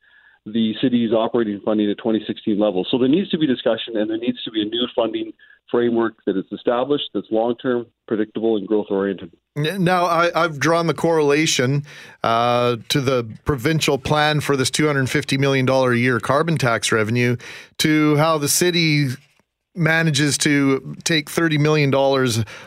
the city's operating funding at 2016 levels. So there needs to be discussion, and there needs to be a new funding framework that is established, that's long term, predictable, and growth oriented. Now, I, have drawn the correlation uh, to the provincial plan for this $250 million a year carbon tax revenue to how the city manages to take $30 million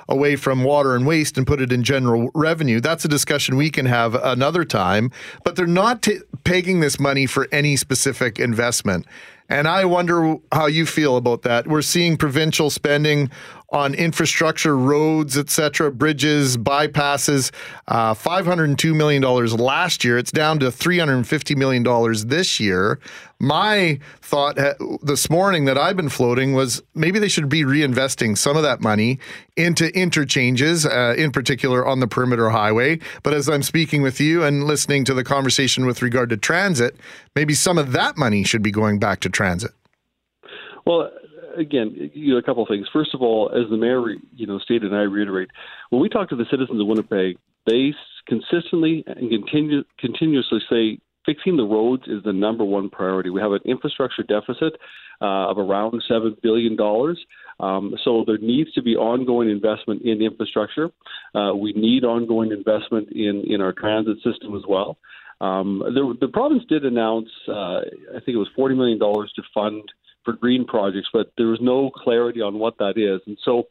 away from water and waste and put it in general revenue. That's a discussion we can have another time, but they're not t- pegging this money for any specific investment. And I wonder how you feel about that. We're seeing provincial spending on infrastructure, roads, etc., bridges, bypasses, uh, $502 million last year. It's down to $350 million this year. My thought this morning that I've been floating was maybe they should be reinvesting some of that money into interchanges, uh, in particular on the perimeter highway. But as I'm speaking with you and listening to the conversation with regard to transit, maybe some of that money should be going back to transit. Well, again, you know, a couple of things. First of all, as the mayor, you know, stated, and I reiterate, when we talk to the citizens of Winnipeg, they consistently and continuously say fixing the roads is the number one priority. We have an infrastructure deficit uh, of around seven billion dollars. Um, so there needs to be ongoing investment in infrastructure. Uh, we need ongoing investment in in our transit system as well. Um, the, the province did announce, uh, I think it was forty million dollars to fund for green projects, but there was no clarity on what that is. And so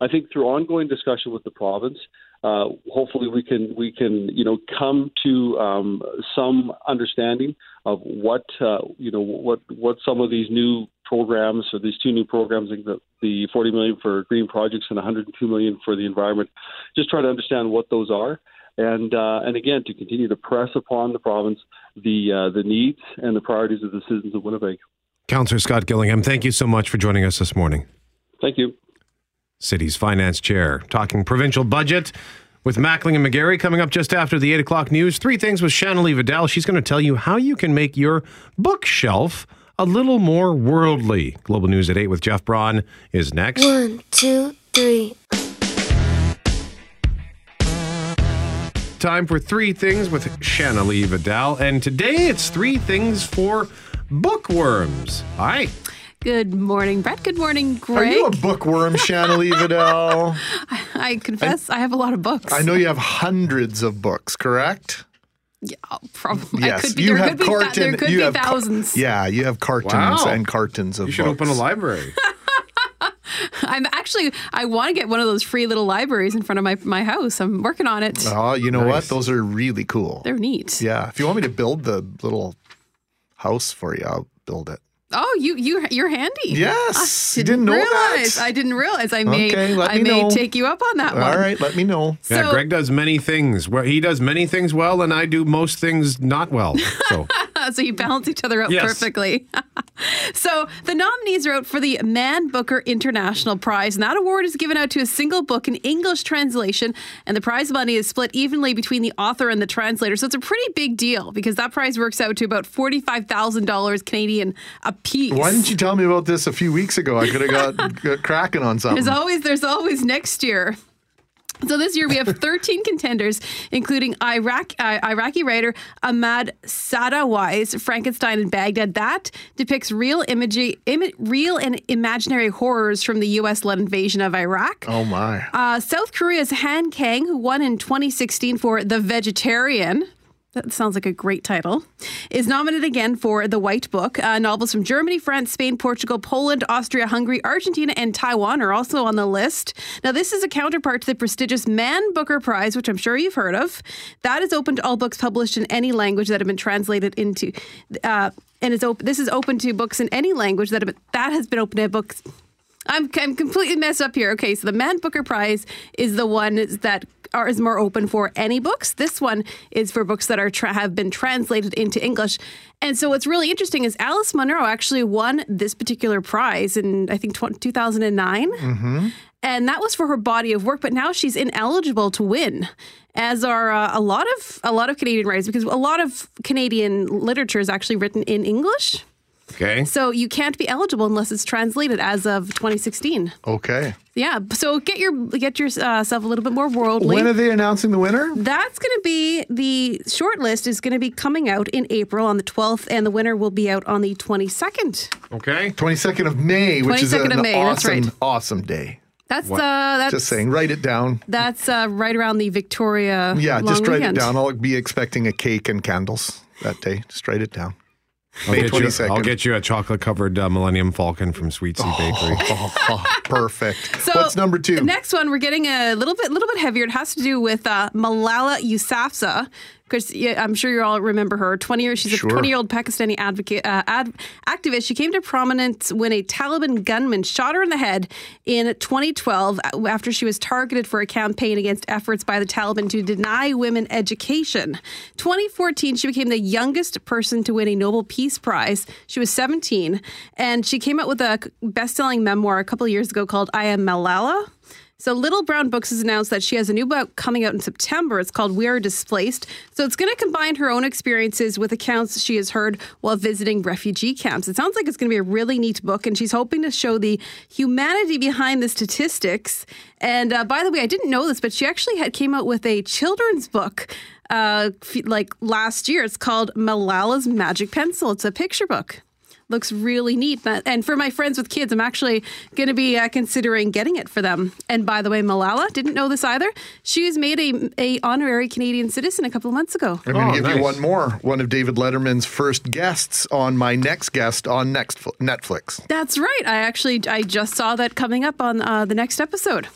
I think through ongoing discussion with the province, uh, hopefully we can we can you know come to um, some understanding of what uh, you know what what some of these new programs or these two new programs, the, the 40 million for green projects and 102 million for the environment, just try to understand what those are. And uh, and again, to continue to press upon the province the uh, the needs and the priorities of the citizens of Winnipeg. Councillor Scott Gillingham, thank you so much for joining us this morning. Thank you. city's finance chair, talking provincial budget with Mackling and McGarry coming up just after the 8 o'clock news. Three things with Shanley Vidal. She's going to tell you how you can make your bookshelf a little more worldly. Global News at 8 with Jeff Braun is next. One, two, three. Time for three things with Shanley Vidal. And today it's three things for bookworms. Hi. Good morning, Brett. Good morning, Greg. Are you a bookworm, Shanley [laughs] Vidal? I confess, I, have a lot of books. I know you have hundreds of books, correct? Yeah, oh, probably. I Yes, be, you have could be, th- carton. there could you be have ca- thousands. yeah, you have cartons Wow. and cartons of books. You should books. open a library. [laughs] I'm actually, I want to get one of those free little libraries in front of my, my house. I'm working on it. Oh, you know what? Those are really cool. They're neat. Yeah, if you want me to build the little house for you, I'll build it. Oh, you you you're handy. Yes, I you didn't know that? realize. I didn't realize. I may Okay, I may know. take you up on that one. All right, let me know. yeah, So- Greg does many things. Well, he does many things well, and I do most things not well. So [laughs] [laughs] so you balance each other out Yes. perfectly. [laughs] so the nominees are out for the Man Booker International Prize, and that award is given out to a single book in English translation, and the prize money is split evenly between the author and the translator. So it's a pretty big deal because that prize works out to about forty-five thousand dollars Canadian a piece. Why didn't you tell me about this a few weeks ago? I could have got, [laughs] got cracking on something. There's always there's always next year. So this year we have [laughs] 13 contenders, including Iraq, uh, Iraqi writer Ahmad Saadawi's Frankenstein in Baghdad. That depicts real imagery, imi- real and imaginary horrors from the U.S.-led invasion of Iraq. oh my! Uh, South Korea's Han Kang, who won in 2016 for The Vegetarian. That sounds like a great title. Is nominated again for The White Book. Uh, novels from Germany, France, Spain, Portugal, Poland, Austria, Hungary, Argentina, and Taiwan are also on the list. Now, this is a counterpart to the prestigious Man Booker Prize, which I'm sure you've heard of. That is open to all books published in any language that have been translated into. Uh, and it's open. This is open to books in any language that have been, that has been open to books I'm, I'm completely messed up here. Okay, so the Man Booker Prize is the one that are, is more open for any books. This one is for books that are tra- have been translated into English. And so what's really interesting is Alice Munro actually won this particular prize in I think tw- 2009. Mm-hmm. And that was for her body of work, but now she's ineligible to win, as are uh, a lot of a lot of Canadian writers, because a lot of Canadian literature is actually written in English. Okay. So you can't be eligible unless it's translated as of 2016. Okay. Yeah. So get your get yourself a little bit more worldly. When are they announcing the winner? That's going to be the short list is going to be coming out in April on the 12th, and the winner will be out on the 22nd. Okay. 22nd of May, which is 22nd an of May, that's awesome, right. awesome day. That's What? uh that's Just saying, write it down. that's uh, right around the Victoria. Yeah, long just write weekend. it down. I'll be expecting a cake and candles that day. Just write it down. I'll May get, you, 22nd. I'll get you a chocolate covered uh, Millennium Falcon from Sweet Sea Bakery. Oh, [laughs] perfect. So What's number two? The next one we're getting a little bit, little bit heavier. It has to do with uh, Malala Yousafzai. Because yeah, I'm sure you all remember her. 20 years, she's Sure. a 20 year old Pakistani advocate, uh, ad, activist. She came to prominence when a Taliban gunman shot her in the head in 2012 after she was targeted for a campaign against efforts by the Taliban to deny women education. 2014, she became the youngest person to win a Nobel Peace Prize. She was 17, and she came out with a best selling memoir a couple of years ago called I Am Malala. So Little Brown Books has announced that she has a new book coming out in September. It's called We Are Displaced. So it's going to combine her own experiences with accounts she has heard while visiting refugee camps. It sounds like it's going to be a really neat book, and she's hoping to show the humanity behind the statistics. And uh, by the way, I didn't know this, but she actually had came out with a children's book uh, like last year. It's called Malala's Magic Pencil. It's a picture book looks really neat. And for my friends with kids, I'm actually going to be uh, considering getting it for them. And by the way, Malala didn't know this either. She was made a, a honorary Canadian citizen a couple of months ago. I'm going Oh, to give nice. you one more. One of David Letterman's first guests on my next guest on next Netflix. That's right. I actually I just saw that coming up on uh, the next episode.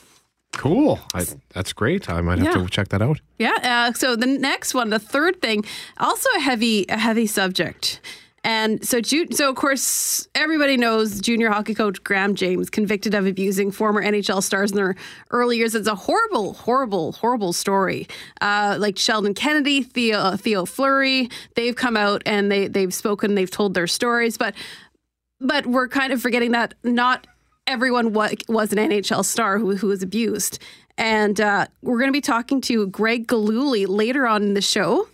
Cool. I, that's great. I might have Yeah. to check that out. Yeah. Uh, so the next one, the third thing, also a heavy, a heavy subject. And so, so of course, everybody knows junior hockey coach Graham James convicted of abusing former NHL stars in their early years. It's a horrible, horrible, horrible story. Uh, like Sheldon Kennedy, Theo, Theo Fleury, they've come out and they they've spoken, they've told their stories, but but we're kind of forgetting that not everyone was an NHL star who, who was abused. And uh, we're going to be talking to Greg Gilhooly later on in the show.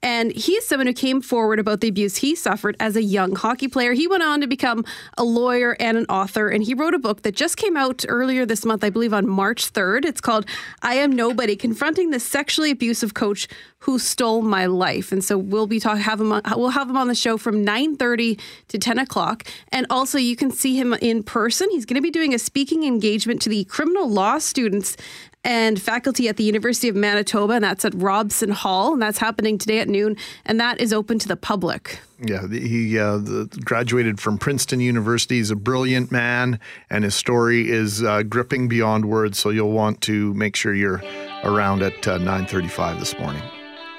And he's someone who came forward about the abuse he suffered as a young hockey player. He went on to become a lawyer and an author. And he wrote a book that just came out earlier this month, I believe on March 3rd. It's called I Am Nobody Confronting the Sexually Abusive Coach Who Stole My Life. And so we'll be talking, have him on, we'll have him on the show from 9.30 to 10 o'clock. And also you can see him in person. He's going to be doing a speaking engagement to the criminal law students and faculty at the University of Manitoba, and that's at Robson Hall, and that's happening today at noon, and that is open to the public. Yeah, he uh, the, graduated from Princeton University. He's a brilliant man, and his story is uh, gripping beyond words. So you'll want to make sure you're around at uh, 9:35 this morning.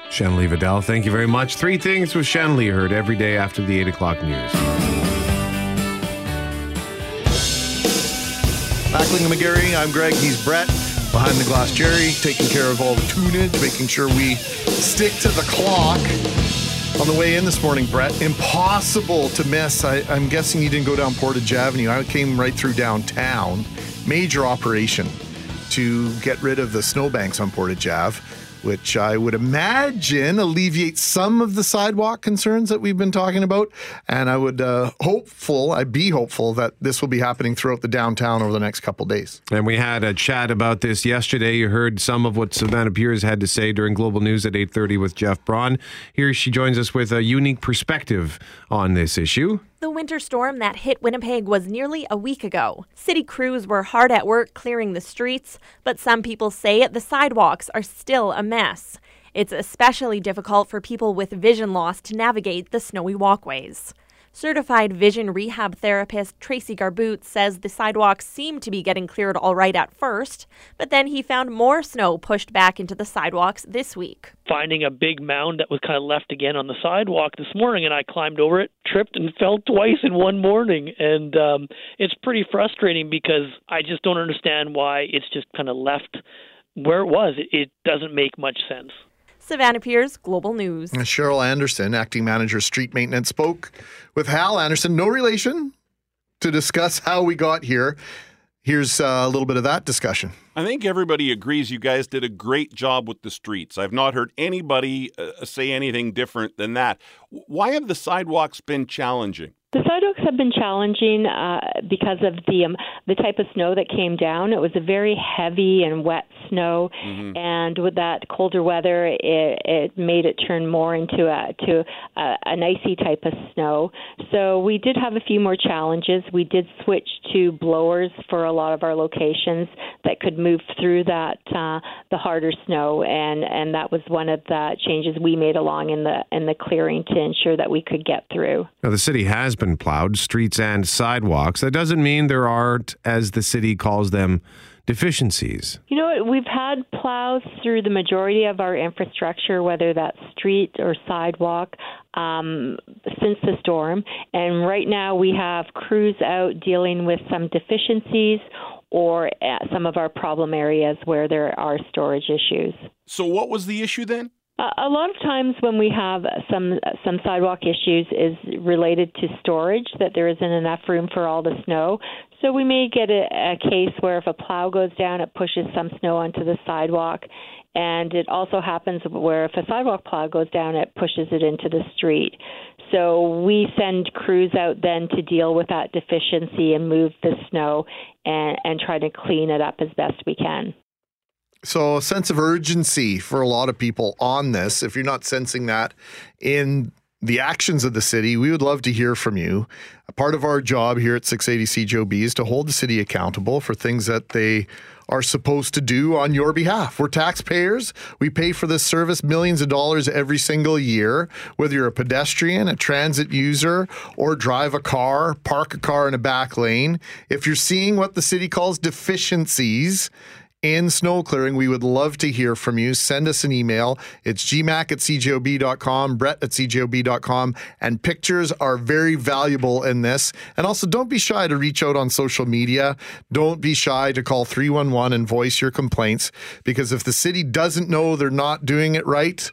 Shanley Vidal, thank you very much. Three things with Shanley heard every day after the eight o'clock news. Mackling and McGarry, I'm Greg. He's Brett. Behind the glass, Jerry, taking care of all the tunage, making sure we stick to the clock. On the way in this morning, Brett, impossible to miss. I, am guessing you didn't go down Portage Avenue. I came right through downtown. Major operation to get rid of the snowbanks on Portage Ave which I would imagine alleviates some of the sidewalk concerns that we've been talking about. And I would uh, hopeful, I'd be hopeful that this will be happening throughout the downtown over the next couple days. And we had a chat about this yesterday. You heard some of what Savannah Piers had to say during Global News at 8:30 with Jeff Braun. Here she joins us with a unique perspective on this issue. The winter storm that hit Winnipeg was nearly a week ago. City crews were hard at work clearing the streets, but some people say the sidewalks are still a mess. It's especially difficult for people with vision loss to navigate the snowy walkways. Certified vision rehab therapist Tracy Garboot says the sidewalks seem to be getting cleared all right at first, but then he found more snow pushed back into the sidewalks this week. Finding a big mound that was kind of left again on the sidewalk this morning, and I climbed over it, tripped, and fell twice in one morning. And um, it's pretty frustrating because I just don't understand why it's just kind of left where it was. It doesn't make much sense. Savannah Piers, Global News. Cheryl Anderson, acting manager, street maintenance, spoke with Hal Anderson, no relation, to discuss how we got here. Here's uh, a little bit of that discussion. I think everybody agrees you guys did a great job with the streets. I've not heard anybody uh, say anything different than that. Why have the sidewalks been challenging? The sidewalks have been challenging uh, because of the um, the type of snow that came down. It was a very heavy and wet snow, mm-hmm. and with that colder weather, it, it made it turn more into a to a, an icy type of snow. So we did have a few more challenges. We did switch to blowers for a lot of our locations that could move through that uh, the harder snow, and and that was one of the changes we made along in the in the clearing to ensure that we could get through. Now the city has been plowed, streets and sidewalks. That doesn't mean there aren't, as the city calls them, deficiencies? You know, we've had plows through the majority of our infrastructure, whether that's street or sidewalk, um, since the storm. And right now we have crews out dealing with some deficiencies or some of our problem areas where there are storage issues. So, what was the issue then? A lot of times when we have some some sidewalk issues is related to storage that there isn't enough room for all the snow. So we may get a, a case where if a plow goes down, it pushes some snow onto the sidewalk, and it also happens where if a sidewalk plow goes down, it pushes it into the street. So we send crews out then to deal with that deficiency and move the snow and, and try to clean it up as best we can. So, a sense of urgency for a lot of people on this. If you're not sensing that in the actions of the city, we would love to hear from you. A part of our job here at 680 CJOB is to hold the city accountable for things that they are supposed to do on your behalf. We're taxpayers. We pay for this service millions of dollars every single year, whether you're a pedestrian, a transit user, or drive a car, park a car in a back lane. If you're seeing what the city calls deficiencies, in snow clearing, we would love to hear from you. Send us an email. It's gmac at cjob.com, brett at cjob.com. And pictures are very valuable in this. And also, don't be shy to reach out on social media. Don't be shy to call 311 and voice your complaints because if the city doesn't know they're not doing it right,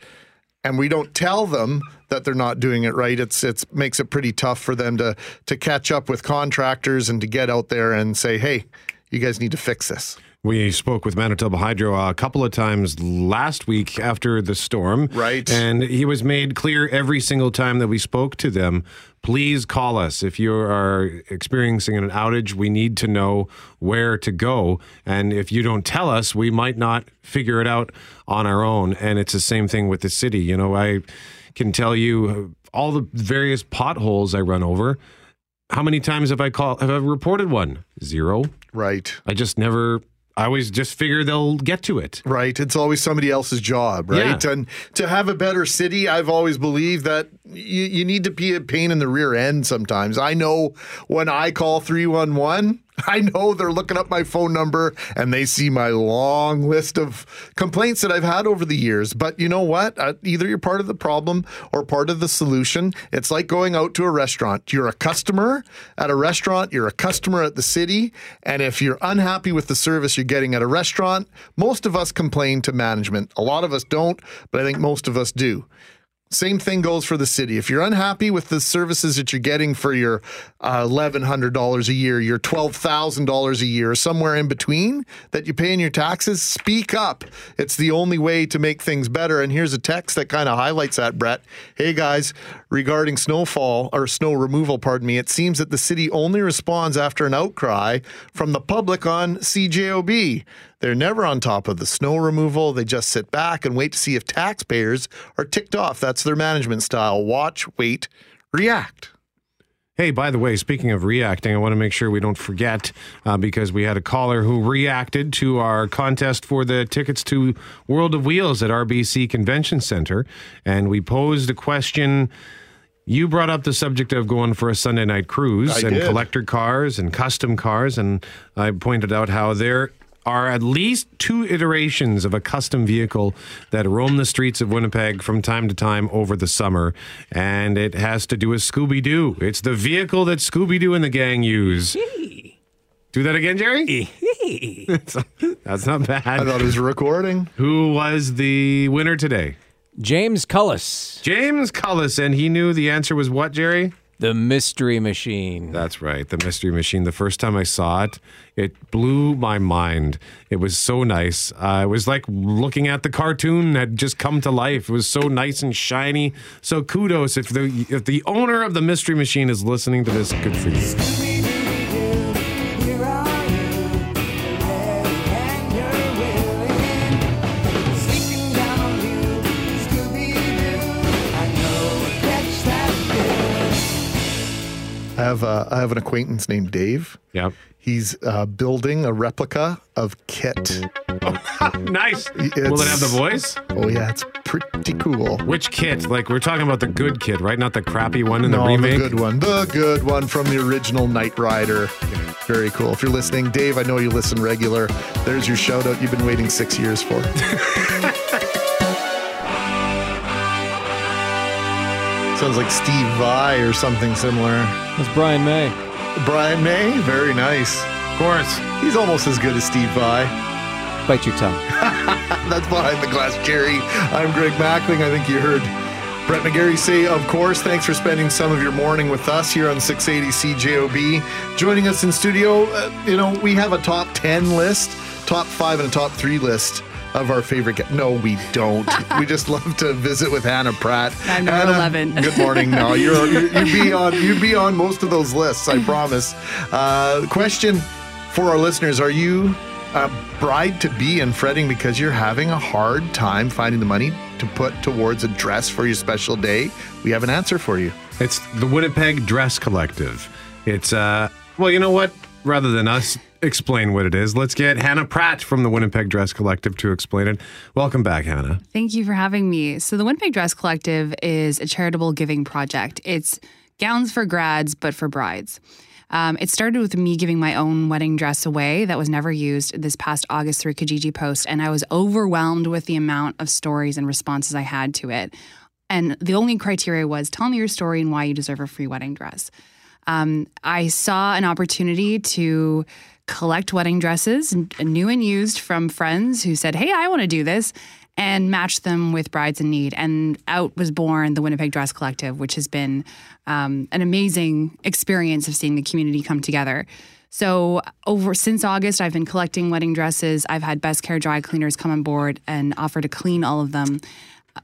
and we don't tell them that they're not doing it right, it's it's makes it pretty tough for them to to catch up with contractors and to get out there and say, "Hey, you guys need to fix this." We spoke with Manitoba Hydro a couple of times last week after the storm. Right. And he was made clear every single time that we spoke to them please call us. If you are experiencing an outage, we need to know where to go. And if you don't tell us, we might not figure it out on our own. And it's the same thing with the city. You know, I can tell you uh, all the various potholes I run over. How many times have I called? Have I reported one? Zero. Right. I just never I always just figure they'll get to it. Right. It's always somebody else's job, right? Yeah. And to have a better city, I've always believed that you, you need to be a pain in the rear end sometimes. I know when I call 311, I know they're looking up my phone number and they see my long list of complaints that I've had over the years. But you know what? Uh, either you're part of the problem or part of the solution. It's like going out to a restaurant. You're a customer at a restaurant, you're a customer at the city. And if you're unhappy with the service you're getting at a restaurant, most of us complain to management. A lot of us don't, but I think most of us do. Same thing goes for the city. If you're unhappy with the services that you're getting for your uh, $1,100 a year, your $12,000 a year, somewhere in between that you pay in your taxes, speak up. It's the only way to make things better. And here's a text that kind of highlights that, Brett. Hey guys, regarding snowfall or snow removal, pardon me, it seems that the city only responds after an outcry from the public on CJOB. They're never on top of the snow removal. They just sit back and wait to see if taxpayers are ticked off. That's their management style. Watch, wait, react. Hey, by the way, speaking of reacting, I want to make sure we don't forget uh, because we had a caller who reacted to our contest for the tickets to World of Wheels at RBC Convention Center. And we posed a question. You brought up the subject of going for a Sunday night cruise I and did. collector cars and custom cars. And I pointed out how there are at least two iterations of a custom vehicle that roam the streets of Winnipeg from time to time over the summer. And it has to do with Scooby Doo. It's the vehicle that Scooby Doo and the gang use. Do that again, Jerry? That's not bad. I thought it was recording. Who was the winner today? James Cullis. James Cullis, and he knew the answer was what, Jerry? The Mystery Machine. That's right, the Mystery Machine. The first time I saw it, it blew my mind. It was so nice. Uh, it was like looking at the cartoon that just come to life. It was so nice and shiny. So kudos if the if the owner of the Mystery Machine is listening to this, good for you. Have a, I have an acquaintance named Dave. Yep. He's uh, building a replica of Kit. [laughs] nice. Will it have the voice? Oh yeah, it's pretty cool. Which kit? Like we're talking about the good kit, right? Not the crappy one in no, the remake. the good one, the good one from the original Knight Rider. Very cool. If you're listening, Dave, I know you listen regular. There's your shout out. You've been waiting six years for. [laughs] Sounds like Steve Vai or something similar. That's Brian May. Brian May, very nice. Of course. He's almost as good as Steve Vai. Bite your tongue. [laughs] That's behind the glass, Jerry. I'm Greg Mackling. I think you heard Brett McGarry say, of course. Thanks for spending some of your morning with us here on 680 CJOB. Joining us in studio, uh, you know, we have a top 10 list, top five, and a top three list of our favorite. Ga- no, we don't. [laughs] we just love to visit with Hannah Pratt. I'm number Hannah, 11. Good morning. No, you're, you're you'd be [laughs] on you'd be on most of those lists. I promise. Uh, question for our listeners: Are you a bride to be and fretting because you're having a hard time finding the money to put towards a dress for your special day? We have an answer for you. It's the Winnipeg Dress Collective. It's uh well, you know what? Rather than us explain what it is, let's get Hannah Pratt from the Winnipeg Dress Collective to explain it. Welcome back, Hannah. Thank you for having me. So, the Winnipeg Dress Collective is a charitable giving project. It's gowns for grads, but for brides. Um, it started with me giving my own wedding dress away that was never used this past August through Kijiji Post, and I was overwhelmed with the amount of stories and responses I had to it. And the only criteria was tell me your story and why you deserve a free wedding dress. Um, I saw an opportunity to collect wedding dresses, new and used, from friends who said, Hey, I want to do this. and match them with brides in need. And out was born the Winnipeg Dress Collective, which has been um, an amazing experience of seeing the community come together. So over since August, I've been collecting wedding dresses. I've had Best Care dry cleaners come on board and offer to clean all of them.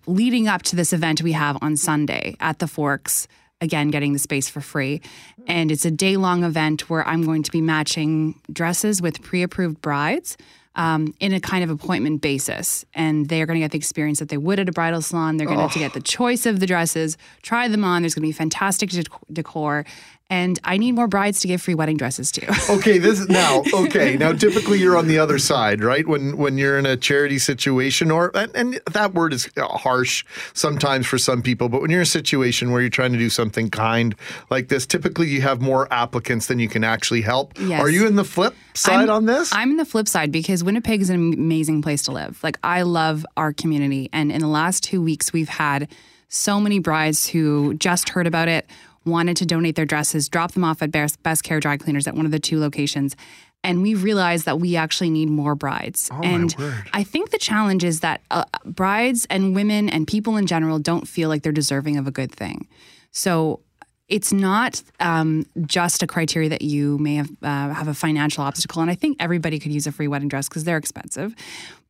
Leading up to this event we have on Sunday at the Forks, again getting the space for free, and it's a day long event where I'm going to be matching dresses with pre approved brides. Um, in a kind of appointment basis, and they're going to get the experience that they would at a bridal salon. They're going Oh. to get the choice of the dresses, try them on. There's going to be fantastic dec- decor, and I need more brides to give free wedding dresses to. [laughs] okay, this is now okay. Now, typically you're on the other side, right? When when you're in a charity situation, or and, and that word is harsh sometimes for some people, but when you're in a situation where you're trying to do something kind like this, typically you have more applicants than you can actually help. Yes. Are you in the flip side I'm- on this? I'm in the flip side because Winnipeg is an amazing place to live. Like I love our community, and in the last two weeks, we've had so many brides who just heard about it, wanted to donate their dresses, drop them off at Best, Best Care Dry Cleaners at one of the two locations. And we realized that we actually need more brides. Oh, my and word. I think the challenge is that uh, brides and women and people in general don't feel like they're deserving of a good thing. So it's not um, just a criteria that you may have uh, have a financial obstacle, and I think everybody could use a free wedding dress because they're expensive.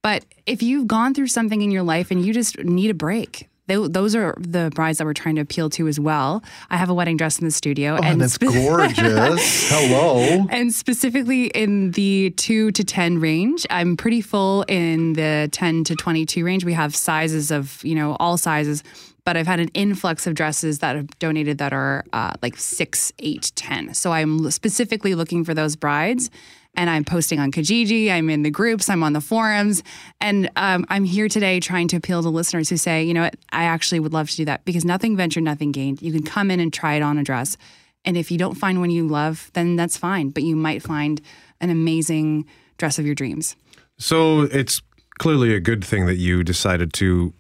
But if you've gone through something in your life and you just need a break, tho- those are the brides that we're trying to appeal to as well. I have a wedding dress in the studio, Oh, and that's [laughs] gorgeous. Hello. and specifically in the two to 10 range, I'm pretty full in the 10 to 22 range. We have sizes of, you know, all sizes, but I've had an influx of dresses that have donated that are uh, like six, eight, 10. So I'm specifically looking for those brides. And I'm posting on Kijiji. I'm in the groups. I'm on the forums. And um, I'm here today trying to appeal to listeners who say, you know what, I actually would love to do that because nothing ventured, nothing gained. You can come in and try it on a dress. And if you don't find one you love, then that's fine. But you might find an amazing dress of your dreams. So it's clearly a good thing that you decided to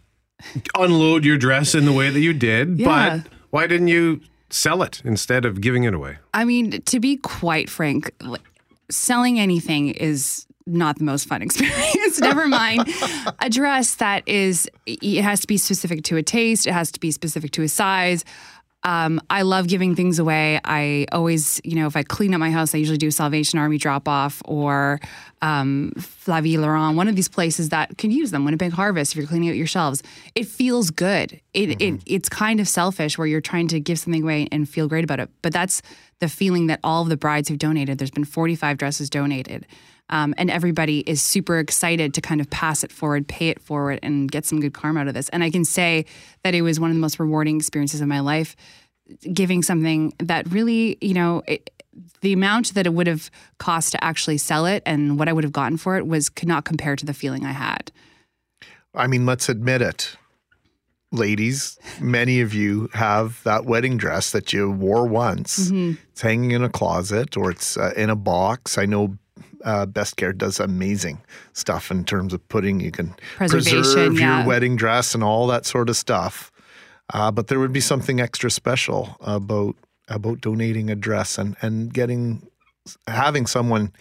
unload your dress in the way that you did. Yeah. But why didn't you sell it instead of giving it away? I mean, to be quite frank, selling anything is not the most fun [laughs] experience. Never mind a dress that is, it has to be specific to a taste, it has to be specific to a size. Um, I love giving things away. I always, you know, if I clean up my house, I usually do Salvation Army drop off or um, Flavie Laurent, one of these places that can use them. Winnipeg Harvest, if you're cleaning out your shelves, it feels good. It, it it's kind of selfish where you're trying to give something away and feel great about it. But that's the feeling that all of the brides who've donated. There's been 45 dresses donated. Um, and everybody is super excited to kind of pass it forward, pay it forward, and get some good karma out of this. And I can say that it was one of the most rewarding experiences of my life, giving something that really, you know, it, the amount that it would have cost to actually sell it and what I would have gotten for it was could not compare to the feeling I had. I mean, let's admit it. Ladies, many of you have that wedding dress that you wore once. Mhm. It's hanging in a closet or it's uh, in a box. I know uh, Best Care does amazing stuff in terms of putting, you can preserve yeah. your wedding dress and all that sort of stuff. Uh, but there would be something extra special about about donating a dress and, and getting having someone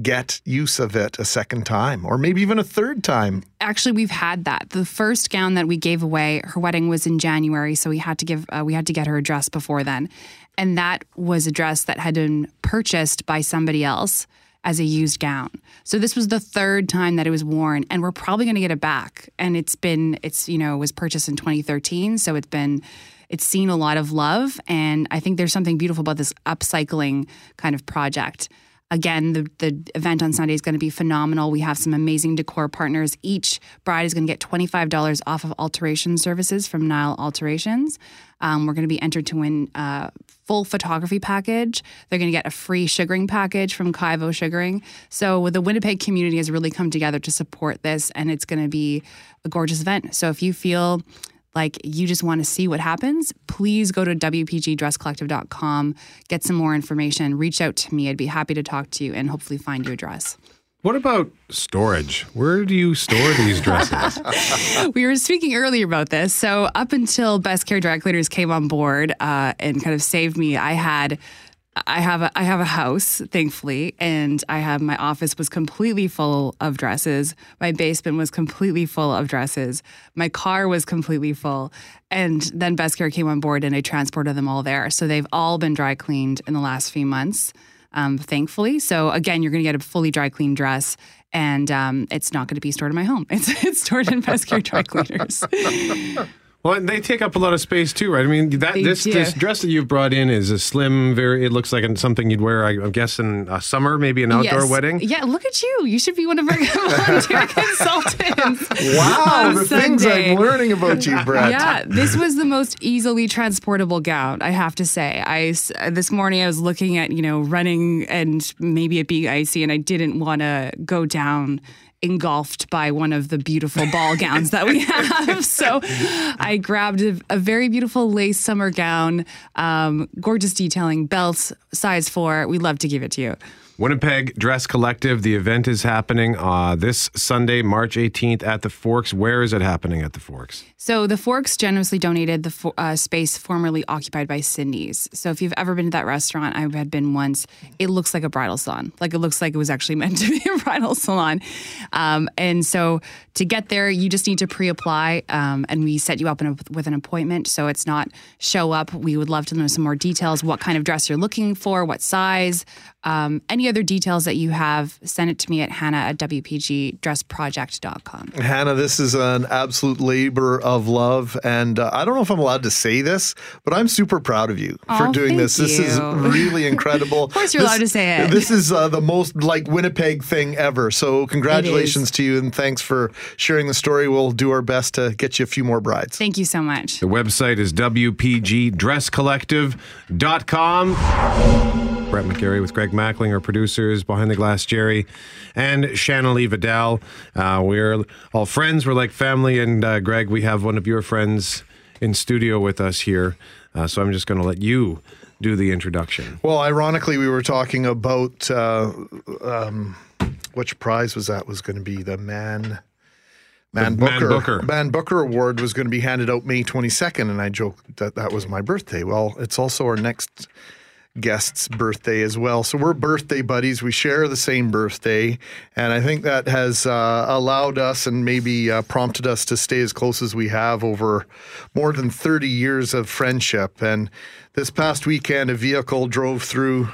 get use of it a second time or maybe even a third time. Actually, we've had that. The first gown that we gave away, her wedding was in January, so we had to give uh, we had to get her a dress before then, and that was a dress that had been purchased by somebody else as a used gown. So this was the third time that it was worn, and we're probably going to get it back. And it's been it's you know was purchased in 2013, so it's been it's seen a lot of love, and I think there's something beautiful about this upcycling kind of project. Again, the, the event on Sunday is going to be phenomenal. We have some amazing decor partners. Each bride is going to get $25 off of alteration services from Nile Alterations. Um, we're going to be entered to win a full photography package. They're going to get a free sugaring package from Kaivo Sugaring. So the Winnipeg community has really come together to support this, and it's going to be a gorgeous event. So if you feel like you just want to see what happens, please go to WPGDressCollective.com, get some more information, reach out to me. I'd be happy to talk to you and hopefully find you a dress. What about storage? Where do you store these dresses? [laughs] we were speaking earlier about this. So, up until Best Care Dry Cleaners came on board uh, and kind of saved me, I had I have a I have a house, thankfully, and I have my office was completely full of dresses. My basement was completely full of dresses. My car was completely full. And then Best Care came on board and I transported them all there. So they've all been dry cleaned in the last few months, um, thankfully. So again, you're gonna get a fully dry clean dress and um, it's not going to be stored in my home. [laughs] It's, it's stored in Best Care dry cleaners. [laughs] Well, and they take up a lot of space too, right? I mean, that They this do. this dress that you've brought in is a slim, very. It looks like something you'd wear. I, I'm guessing a summer, maybe an outdoor Yes. wedding. Yeah, look at you. You should be one of our [laughs] volunteer consultants. [laughs] Wow, on the things I'm learning about you, Brett. Yeah, this was the most easily transportable gown, I have to say. I s- uh, this morning I was looking at, you know, running and maybe it being icy and I didn't want to go down engulfed by one of the beautiful ball gowns that we [laughs] have. So I grabbed a, a very beautiful lace summer gown, um, gorgeous detailing, belts, size 4. We'd love to give it to you. Winnipeg Dress Collective. The event is happening uh, this Sunday, March 18th at the Forks. Where is it happening at the Forks? So the Forks generously donated the fo- uh, space formerly occupied by Sydney's. So if you've ever been to that restaurant, I had been once. It looks like a bridal salon. Like it looks like it was actually [laughs] meant to be a bridal salon. Um, and so to get there, you just need to pre-apply, um, and we set you up a, with an appointment. So it's not show up. We would love to know some more details: what kind of dress you're looking for, what size, um, any other details that you have. Send it to me at Hannah at WPGDressProject.com. Hannah, this is an absolute labor of love. And uh, I don't know if I'm allowed to say this, but I'm super proud of you for Oh, doing thank this. This is [laughs] really incredible. Of course you're This- allowed to say it. This is uh, the most like Winnipeg thing ever. So, congratulations to you and thanks for sharing the story. We'll do our best to get you a few more brides. Thank you so much. The website is WPGDressCollective.com. Brett McGarry with Greg Mackling, our producers, Behind the Glass Jerry, and Shannon Lee Vidal. Uh, we're all friends. We're like family. And uh, Greg, we have one of your friends in studio with us here. Uh, so I'm just going to let you do the introduction. Well, ironically, we were talking about uh, um, which prize was that was going to be the man. Man The Man Booker, Booker. Man Booker Award was going to be handed out May 22nd, and I joked that that was my birthday. Well, it's also our next guest's birthday as well. So we're birthday buddies. We share the same birthday. And I think that has uh, allowed us and maybe uh, prompted us to stay as close as we have over more than 30 years of friendship. And this past weekend, a vehicle drove through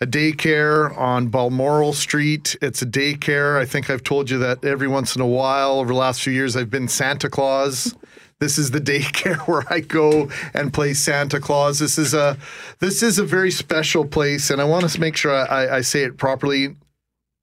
a daycare on Balmoral Street. It's a daycare. I think I've told you that every once in a while over the last few years, I've been Santa Claus. This is the [laughs] daycare [laughs] where I go and play Santa Claus. This is a this is a very special place, and I want to make sure I, I say it properly.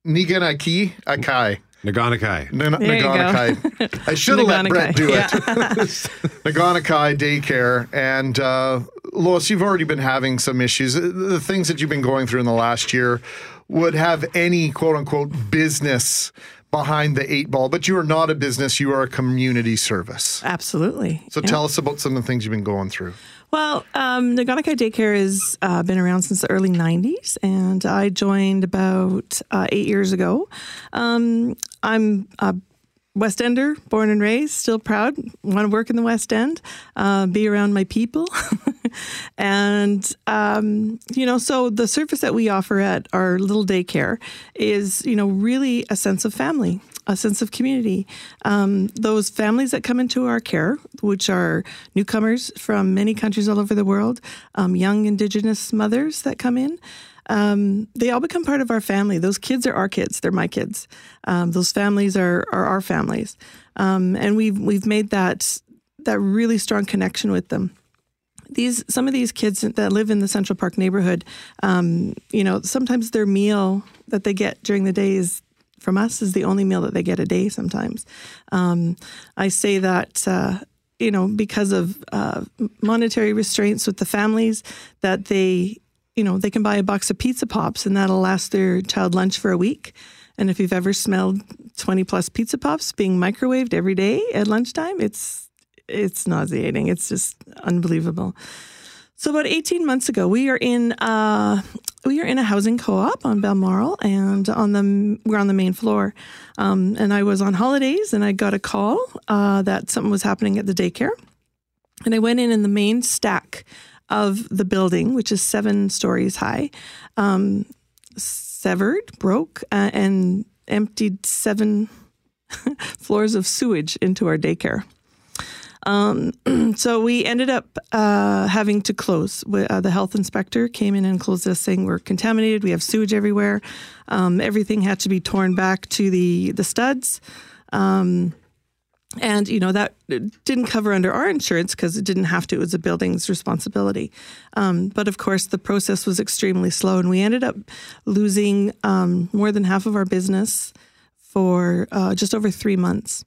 Niganaki Akai. Naganakai. N- There. Naganakai. I [laughs] should have let Brett do it. Naganakai, Naganakai Daycare. And uh, Lois, you've already been having some issues. Uh, The things that you've been going through in the last year would have any quote unquote business behind the eight ball, but you are not a business, you are a community service. Absolutely. So Yeah. tell us about some of the things you've been going through. Well, um, Naganakai Daycare has uh, been around since the early 90s, and I joined about uh, eight years ago. Um, I'm a West Ender, born and raised, still proud, want to work in the West End, uh, be around my people. [laughs] and, um, you know, so the service that we offer at our little daycare is, you know, really a sense of family a sense of community. Um, those families that come into our care, which are newcomers from many countries all over the world, um, young Indigenous mothers that come in, um, they all become part of our family. Those kids are our kids; they're my kids. Um, those families are are our families, um, and we've we've made that that really strong connection with them these some of these kids that live in the Central Park neighborhood, um, you know, sometimes their meal that they get during the day is from us is the only meal that they get a day. Sometimes, um, I say that. Uh, you know, because of uh, monetary restraints with the families, that they, you know, they can buy a box of pizza pops and that'll last their child lunch for a week. And if you've ever smelled 20 plus pizza pops being microwaved every day at lunchtime, it's it's nauseating. It's just unbelievable. So about 18 months ago, we are in uh, we are in a housing co-op on Balmoral, and on the we're on the main floor. Um, and I was on holidays, and I got a call uh, that something was happening at the daycare, and I went in, and the main stack of the building, which is seven stories high, um, severed, broke, uh, and emptied seven [laughs] floors of sewage into our daycare. Um, [clears throat] so we ended up uh, having to close. Uh, the health inspector came in and closed us, saying we're contaminated. We have sewage everywhere. Um, everything had to be torn back to the the studs. Um, and you know that didn't cover under our insurance because it didn't have to. It was a building's responsibility. Um, but of course, the process was extremely slow, and we ended up losing um, more than half of our business for uh, just over three months.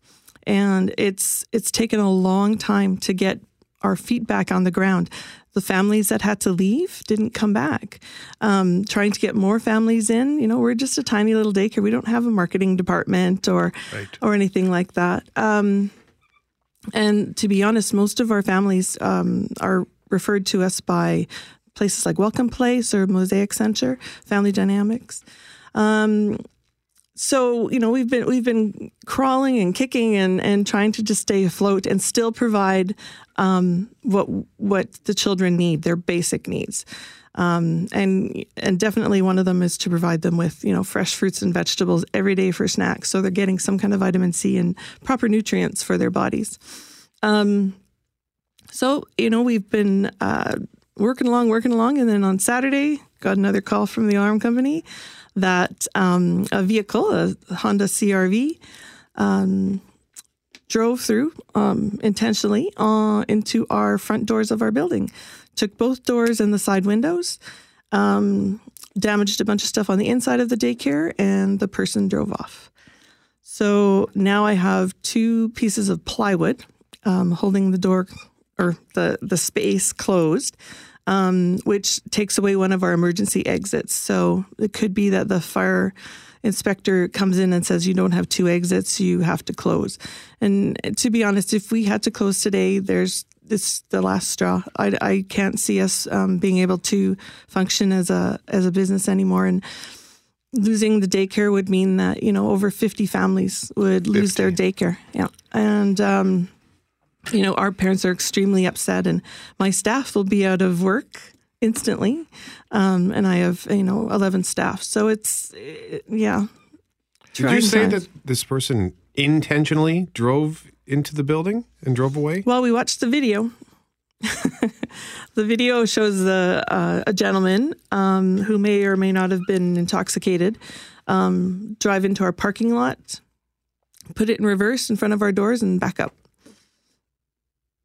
And it's it's taken a long time to get our feet back on the ground. The families that had to leave didn't come back. Um, trying to get more families in, you know, we're just a tiny little daycare. We don't have a marketing department or Right. or anything like that. Um, and to be honest, most of our families um, are referred to us by places like Welcome Place or Mosaic Center, Family Dynamics. Um, so you know we've been we've been crawling and kicking and and trying to just stay afloat and still provide um, what what the children need their basic needs. Um, and and definitely one of them is to provide them with you know fresh fruits and vegetables every day for snacks. So they're getting some kind of vitamin C and proper nutrients for their bodies. Um, so you know we've been uh, working along, working along, and then on Saturday got another call from the alarm company that um, a vehicle, a Honda CRV, um, drove through um, intentionally uh, into our front doors of our building, took both doors and the side windows, um, damaged a bunch of stuff on the inside of the daycare, and the person drove off. So now I have two pieces of plywood um, holding the door or the, the space closed, um, which takes away one of our emergency exits. So it could be that the fire inspector comes in and says, You don't have two exits, you have to close. And to be honest, if we had to close today, there's it's the last straw. I, I can't see us um, being able to function as a as a business anymore. And losing the daycare would mean that you know over 50 families would lose their daycare yeah and um, you know our parents are extremely upset and my staff will be out of work instantly um, and i have you know 11 staff so it's uh, yeah Did you say times. that this person intentionally drove into the building and drove away? Well, we watched the video. [laughs] the video shows the uh, a gentleman um, who may or may not have been intoxicated um, drive into our parking lot, put it in reverse in front of our doors, and back up.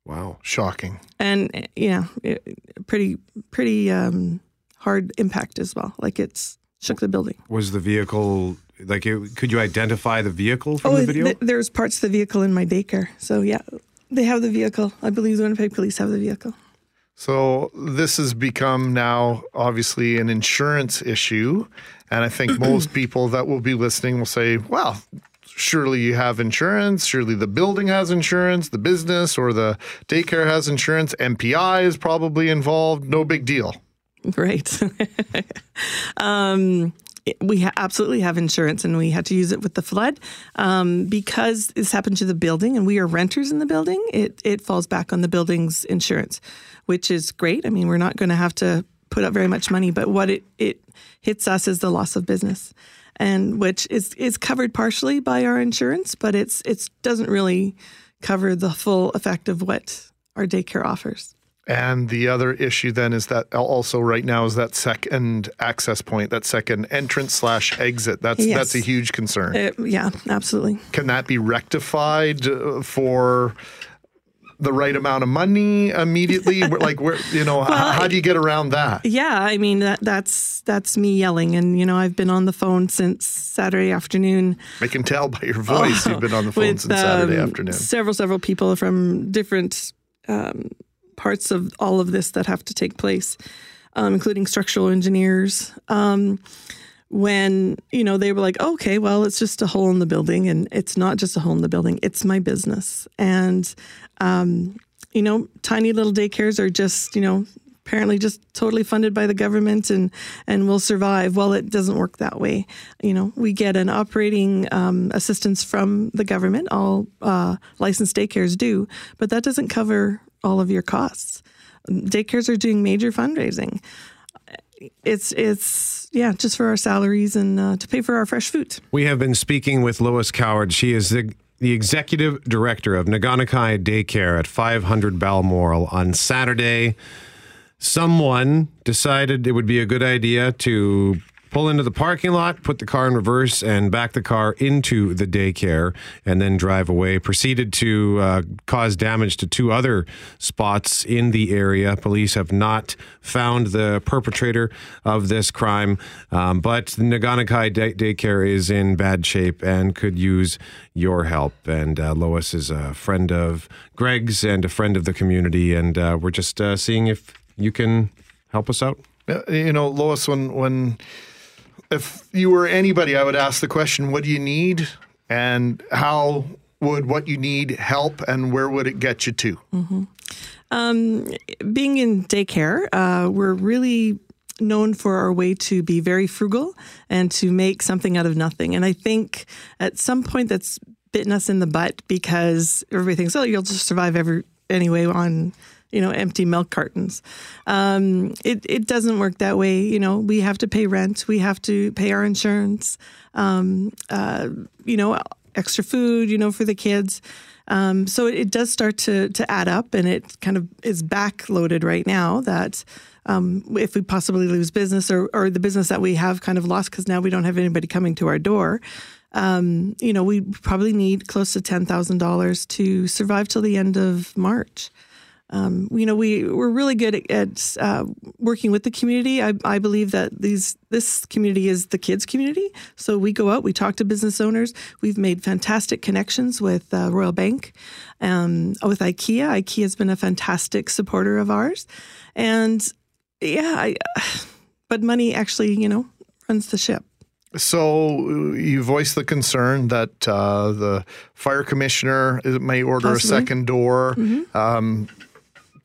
Wow, shocking. And uh, yeah, it, pretty pretty um, hard impact as well. Like it's shook the building. Was the vehicle like? It, could you identify the vehicle from oh, the video? th- there's parts of the vehicle in my daycare. So yeah, they have the vehicle. I believe the Winnipeg Police have the vehicle. So this has become now obviously an insurance issue. And I think [clears throat] most people that will be listening will say, well, surely you have insurance. Surely the building has insurance, the business or the daycare has insurance. MPI is probably involved. No big deal. Great. [laughs] um, we ha- absolutely have insurance, and we had to use it with the flood um, because this happened to the building, and we are renters in the building. It it falls back on the building's insurance, which is great. I mean, we're not going to have to put up very much money, but what it it hits us is the loss of business, and which is is covered partially by our insurance, but it's it doesn't really cover the full effect of what our daycare offers. And the other issue then is that also right now is that second access point, that second entrance slash exit. That's Yes. that's a huge concern. Uh, yeah, absolutely. Can that be rectified uh, for the right amount of money immediately? like, where you know, Well, how do you get around that? Yeah, I mean that that's that's me yelling, and you know I've been on the phone since Saturday afternoon. I can tell by your voice you've been on the phone with, since Saturday um, afternoon. Several several people from different um, parts of all of this that have to take place, um, including structural engineers. Um, when you know they were like, okay, well, it's just a hole in the building, and it's not just a hole in the building; it's my business, and um, you know, tiny little daycares are just you know apparently just totally funded by the government and and will survive. Well, it doesn't work that way. You know, we get an operating um, assistance from the government. All uh, licensed daycares do, but that doesn't cover all of your costs. Daycares are doing major fundraising. It's it's yeah, just for our salaries and uh, to pay for our fresh food. We have been speaking with Lois Coward. She is the the executive director of Naganakai Daycare at 500 Balmoral on Saturday. Someone decided it would be a good idea to pull into the parking lot, put the car in reverse, and back the car into the daycare, and then drive away. Proceeded to uh, cause damage to two other spots in the area. Police have not found the perpetrator of this crime, um, but Naganakai day- daycare is in bad shape and could use your help. And uh, Lois is a friend of Greg's and a friend of the community, and uh, we're just uh, seeing if you can help us out. You know, Lois, when when if you were anybody, I would ask the question, what do you need? And how would what you need help and where would it get you to? hmm Um, being in daycare, uh, we're really known for our way to be very frugal and to make something out of nothing. And I think at some point that's bitten us in the butt because everybody thinks, oh, you'll just survive every anyway on you know empty milk cartons. Um, it it doesn't work that way. You know, we have to pay rent, we have to pay our insurance. Um, uh, you know, extra food. You know, for the kids. Um, so it, it does start to to add up, and it kind of is backloaded right now. That um, if we possibly lose business or or the business that we have kind of lost because now we don't have anybody coming to our door. Um, you know, we probably need close to ten thousand dollars to survive till the end of March. Um, you know, we we're really good at, at uh, working with the community. I, I believe that these this community is the kids' community. So we go out, we talk to business owners. We've made fantastic connections with uh, Royal Bank, um, with IKEA. IKEA has been a fantastic supporter of ours, and yeah, I, [sighs] but money actually, you know, runs the ship. So uh, you voiced the concern that uh, the fire commissioner uh, may order Possibly. a second door. Mhm. Um,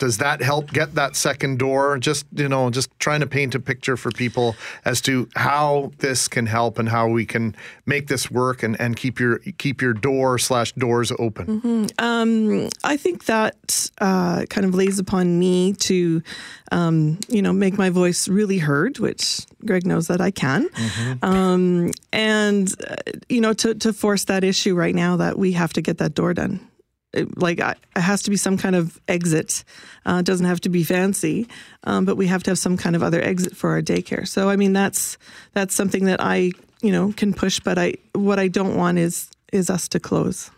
does that help get that second door? Just you know, just trying to paint a picture for people as to how this can help and how we can make this work and, and keep your keep your door slash doors open. hmm Um, I think that uh, kind of lays upon me to, um, you know, make my voice really heard, which Greg knows that I can, um, and uh, you know, to to force that issue right now that we have to get that door done. Like it has to be some kind of exit. Uh, it doesn't have to be fancy, um, but we have to have some kind of other exit for our daycare. So I mean, that's that's something that I you know can push, but I what I don't want is is us to close.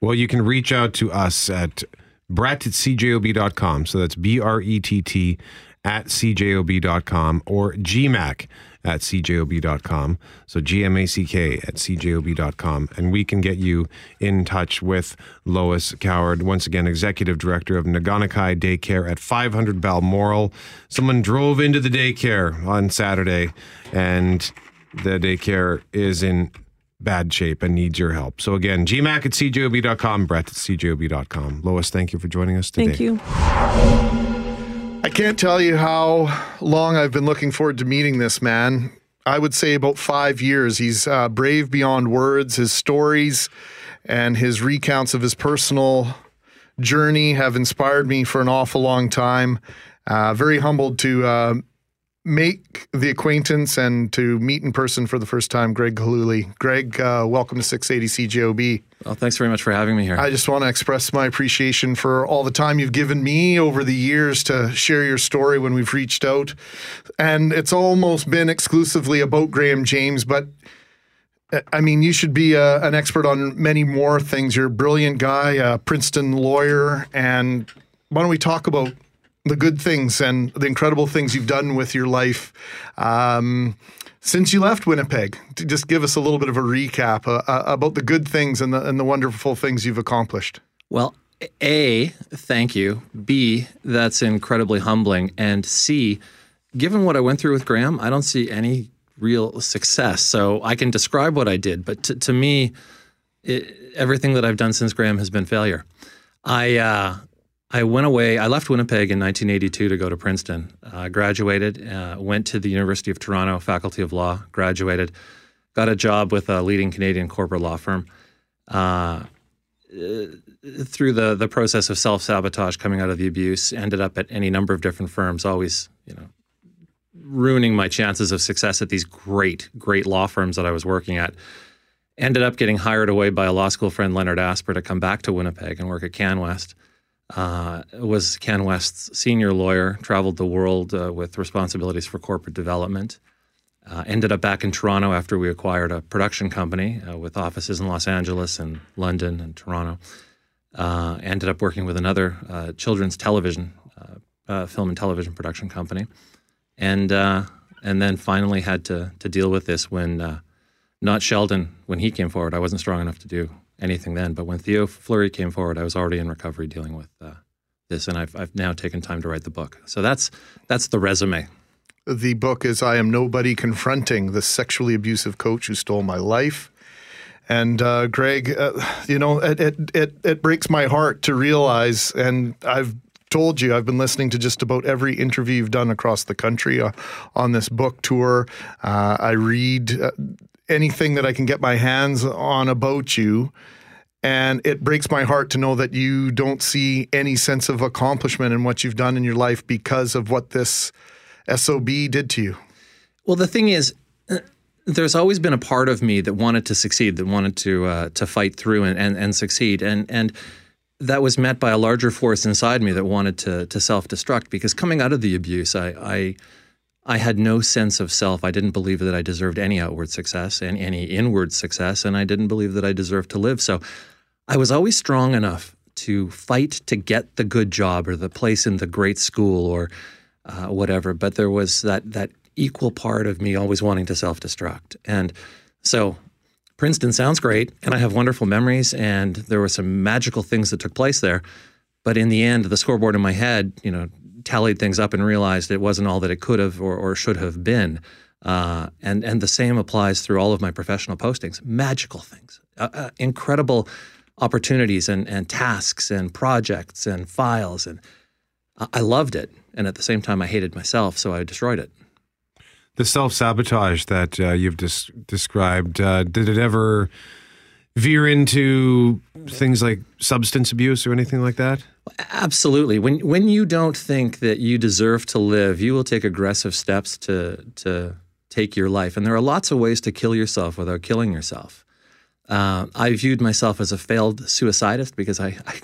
Well, you can reach out to us at brett at cjob.com. So that's B R E T T at cjob.com or gmac at cjob.com. So G M A C K at cjob.com. And we can get you in touch with Lois Coward, once again, executive director of Naganakai Daycare at 500 Balmoral. Someone drove into the daycare on Saturday and the daycare is in bad shape and needs your help. So again, gmac at cjob.com, brett at cjob.com. Lois, thank you for joining us today. Thank you. I can't tell you how long I've been looking forward to meeting this man. I would say about five years. He's uh, brave beyond words. His stories and his recounts of his personal journey have inspired me for an awful long time. Uh, very humbled to uh, make the acquaintance and to meet in person for the first time, Greg Gilhooly. Greg, uh, welcome to 680 CJOB. Well, thanks very much for having me here. I just want to express my appreciation for all the time you've given me over the years to share your story when we've reached out. And it's almost been exclusively about Graham James, but uh, I mean, you should be uh, an expert on many more things. You're a brilliant guy, a Princeton lawyer. And why don't we talk about the good things and the incredible things you've done with your life um, since you left Winnipeg? To just give us a little bit of a recap uh, uh, about the good things and the, and the wonderful things you've accomplished. Well, A, thank you. B, that's incredibly humbling. And C, given what I went through with Graham, I don't see any real success. So I can describe what I did, but to, to me, it, everything that I've done since Graham has been failure. I uh, I went away. I left Winnipeg in 1982 to go to Princeton. Uh, graduated, uh, went to the University of Toronto, Faculty of Law. Graduated, got a job with a leading Canadian corporate law firm. Uh, uh, through the the process of self sabotage coming out of the abuse, ended up at any number of different firms, always you know ruining my chances of success at these great great law firms that I was working at. Ended up getting hired away by a law school friend, Leonard Asper, to come back to Winnipeg and work at CanWest. Uh, was West's senior lawyer, traveled the world uh, with responsibilities for corporate development. Uh, ended up back in Toronto after we acquired a production company uh, with offices in Los Angeles and London and Toronto. Uh, ended up working with another uh, children's television, film and television production company, and and then finally had to to deal with this when not Sheldon when he came forward. I wasn't strong enough to do anything then, but when Theo Fleury came forward, I was already in recovery dealing with this, and I've I've now taken time to write the book. So that's that's the resume. The book is I Am Nobody Confronting the Sexually Abusive Coach Who Stole My Life. And uh, Greg, uh, you know, it, it, it, it breaks my heart to realize, and I've told you, I've been listening to just about every interview you've done across the country uh, on this book tour. Uh, I read uh, anything that I can get my hands on about you. And it breaks my heart to know that you don't see any sense of accomplishment in what you've done in your life because of what this SOB did to you? Well, the thing is, uh, there's always been a part of me that wanted to succeed, that wanted to uh, to fight through and, and, and succeed, and and that was met by a larger force inside me that wanted to to self destruct. Because coming out of the abuse, I, I I had no sense of self. I didn't believe that I deserved any outward success and any inward success, and I didn't believe that I deserved to live. So I was always strong enough to fight to get the good job or the place in the great school or uh, whatever. But there was that that equal part of me always wanting to self destruct, and so Princeton sounds great, and I have wonderful memories, and there were some magical things that took place there. But in the end, the scoreboard in my head, you know, tallied things up and realized it wasn't all that it could have or, or should have been. Uh, and and the same applies through all of my professional postings. Magical things, uh, uh, incredible opportunities and and tasks and projects and files, and I loved it and at the same time, I hated myself, so I destroyed it. The self sabotage that uh, you've des- described, uh, did it ever veer into things like substance abuse or anything like that? Absolutely. When when you don't think that you deserve to live, you will take aggressive steps to to take your life, and there are lots of ways to kill yourself without killing yourself. Uh, I viewed myself as a failed suicidist because I, I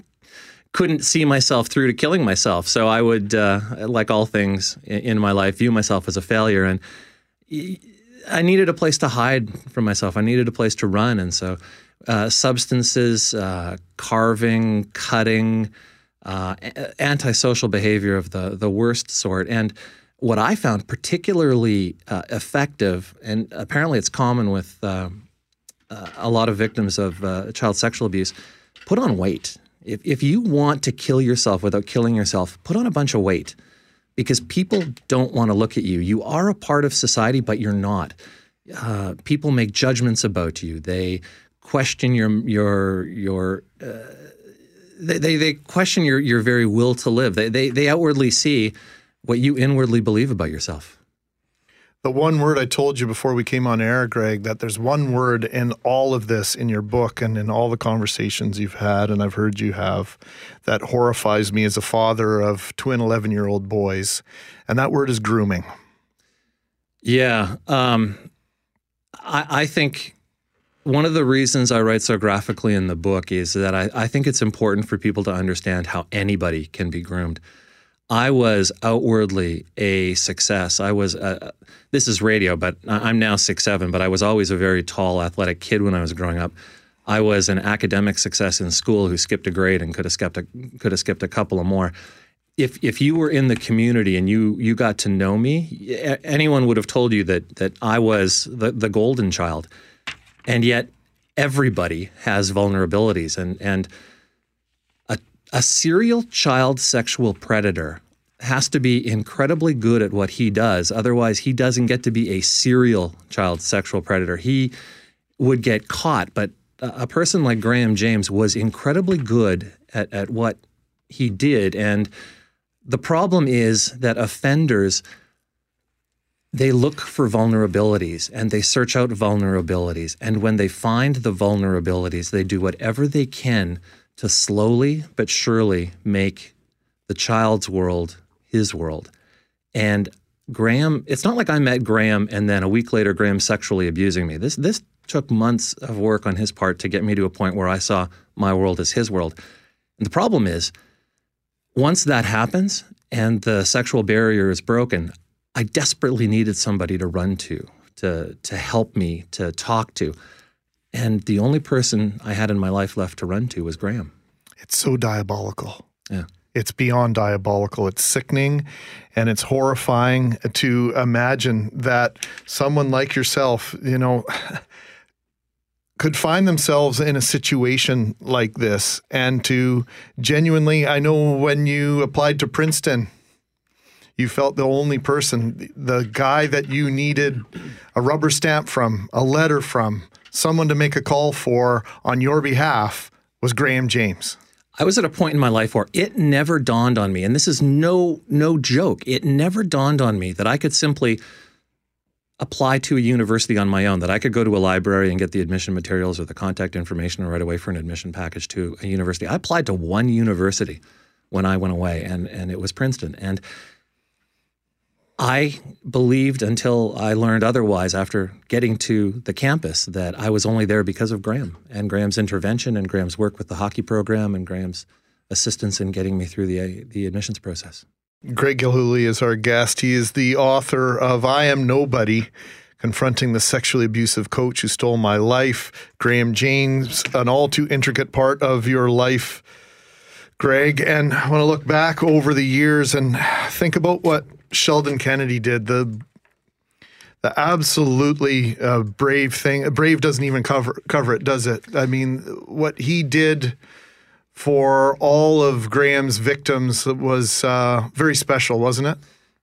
couldn't see myself through to killing myself. So I would, uh, like all things in my life, view myself as a failure. And I needed a place to hide from myself. I needed a place to run. And so uh, substances, uh, carving, cutting, uh, antisocial behavior of the, the worst sort. And what I found particularly uh, effective, and apparently it's common with uh, a lot of victims of child sexual abuse, put on weight if, if you want to kill yourself without killing yourself, put on a bunch of weight because people don't want to look at you. You are a part of society, but you're not. Uh, people make judgments about you. They question your your your. Uh, they, they, they question your your very will to live. They, they they outwardly see what you inwardly believe about yourself the one word I told you before we came on air, Greg, that there's one word in all of this in your book and in all the conversations you've had and I've heard you have that horrifies me as a father of twin 11 year old boys. And that word is grooming. Yeah. Um, I, I, think one of the reasons I write so graphically in the book is that I, I think it's important for people to understand how anybody can be groomed. I was outwardly a success. I was, a, this is radio, but I'm now six seven. But I was always a very tall, athletic kid when I was growing up. I was an academic success in school who skipped a grade and could have skipped a, could have skipped a couple of more. If if you were in the community and you you got to know me, anyone would have told you that that I was the, the golden child, and yet everybody has vulnerabilities and and a serial child sexual predator has to be incredibly good at what he does. Otherwise, he doesn't get to be a serial child sexual predator. He would get caught, but a person like Graham James was incredibly good at, at what he did. And the problem is that offenders they look for vulnerabilities and they search out vulnerabilities. And when they find the vulnerabilities, they do whatever they can to slowly but surely make the child's world his world. And Graham, it's not like I met Graham and then a week later Graham sexually abusing me. This this took months of work on his part to get me to a point where I saw my world as his world. And the problem is once that happens and the sexual barrier is broken, I desperately needed somebody to run to, to to help me, to talk to. And the only person I had in my life left to run to was Graham. It's so diabolical. Yeah. It's beyond diabolical. It's sickening and it's horrifying to imagine that someone like yourself, you know, [sighs] could find themselves in a situation like this and to genuinely, I know when you applied to Princeton, you felt the only person, the guy that you needed a rubber stamp from, a letter from, someone to make a call for on your behalf was Graham James. I was at a point in my life where it never dawned on me, and this is no no joke. It never dawned on me that I could simply apply to a university on my own, that I could go to a library and get the admission materials or the contact information right away for an admission package to a university. I applied to one university when I went away, and and it was Princeton. And I believed until I learned otherwise after getting to the campus that I was only there because of Graham and Graham's intervention and Graham's work with the hockey program and Graham's assistance in getting me through the the admissions process. Greg Gilhooly is our guest. He is the author of I Am Nobody Confronting the Sexually Abusive Coach Who Stole My Life. Graham James, an all too intricate part of your life, Greg. And I want to look back over the years and think about what Sheldon Kennedy did. The the absolutely uh, brave thing. Brave doesn't even cover cover it, does it? I mean, what he did for all of Graham's victims was uh, very special, wasn't it?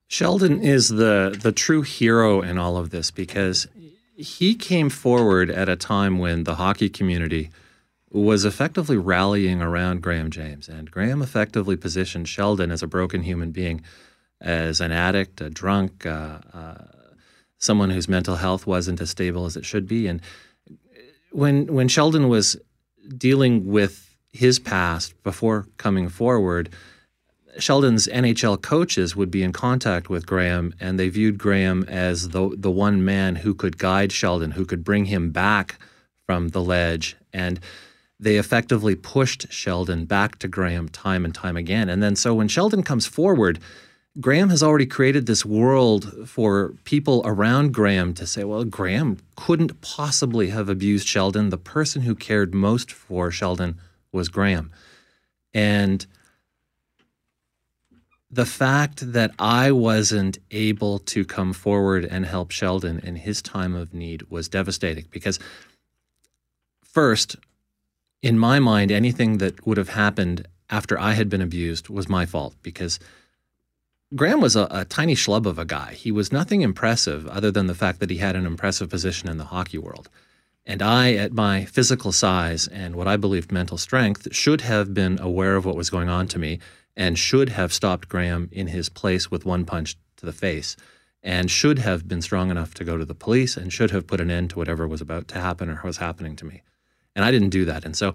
Sheldon is the the true hero in all of this because he came forward at a time when the hockey community was effectively rallying around Graham James, and Graham effectively positioned Sheldon as a broken human being, as an addict, a drunk, uh, uh, someone whose mental health wasn't as stable as it should be, and when when Sheldon was dealing with his past before coming forward, Sheldon's NHL coaches would be in contact with Graham, and they viewed Graham as the the one man who could guide Sheldon, who could bring him back from the ledge, and they effectively pushed Sheldon back to Graham time and time again. And then so when Sheldon comes forward, Graham has already created this world for people around Graham to say, well, Graham couldn't possibly have abused Sheldon. The person who cared most for Sheldon was Graham. And the fact that I wasn't able to come forward and help Sheldon in his time of need was devastating because, first, in my mind, anything that would have happened after I had been abused was my fault because Graham was a, a, tiny schlub of a guy. He was nothing impressive other than the fact that he had an impressive position in the hockey world. And I, at my physical size and what I believed mental strength, should have been aware of what was going on to me and should have stopped Graham in his place with one punch to the face and should have been strong enough to go to the police and should have put an end to whatever was about to happen or was happening to me. And I didn't do that. And so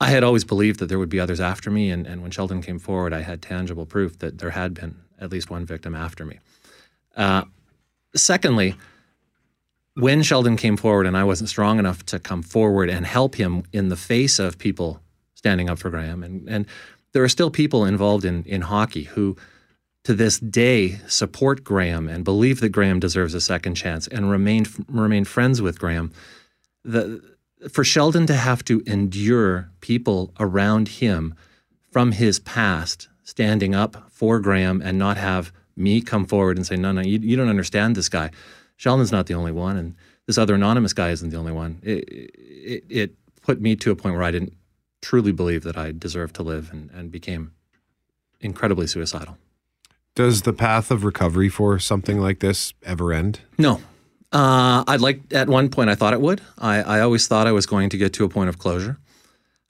I had always believed that there would be others after me. And, and when Sheldon came forward, I had tangible proof that there had been at least one victim after me. Uh, secondly, when Sheldon came forward and I wasn't strong enough to come forward and help him in the face of people standing up for Graham, and, and there are still people involved in, in hockey who, to this day, support Graham and believe that Graham deserves a second chance and remain remain friends with Graham. The, for Sheldon to have to endure people around him from his past standing up for Graham and not have me come forward and say, no, no, you, you don't understand this guy. Sheldon's not the only one, and this other anonymous guy isn't the only one. It, it, it put me to a point where I didn't truly believe that I deserved to live and, and became incredibly suicidal. Does the path of recovery for something like this ever end? No. Uh, I'd like, at one point, I thought it would. I, I always thought I was going to get to a point of closure,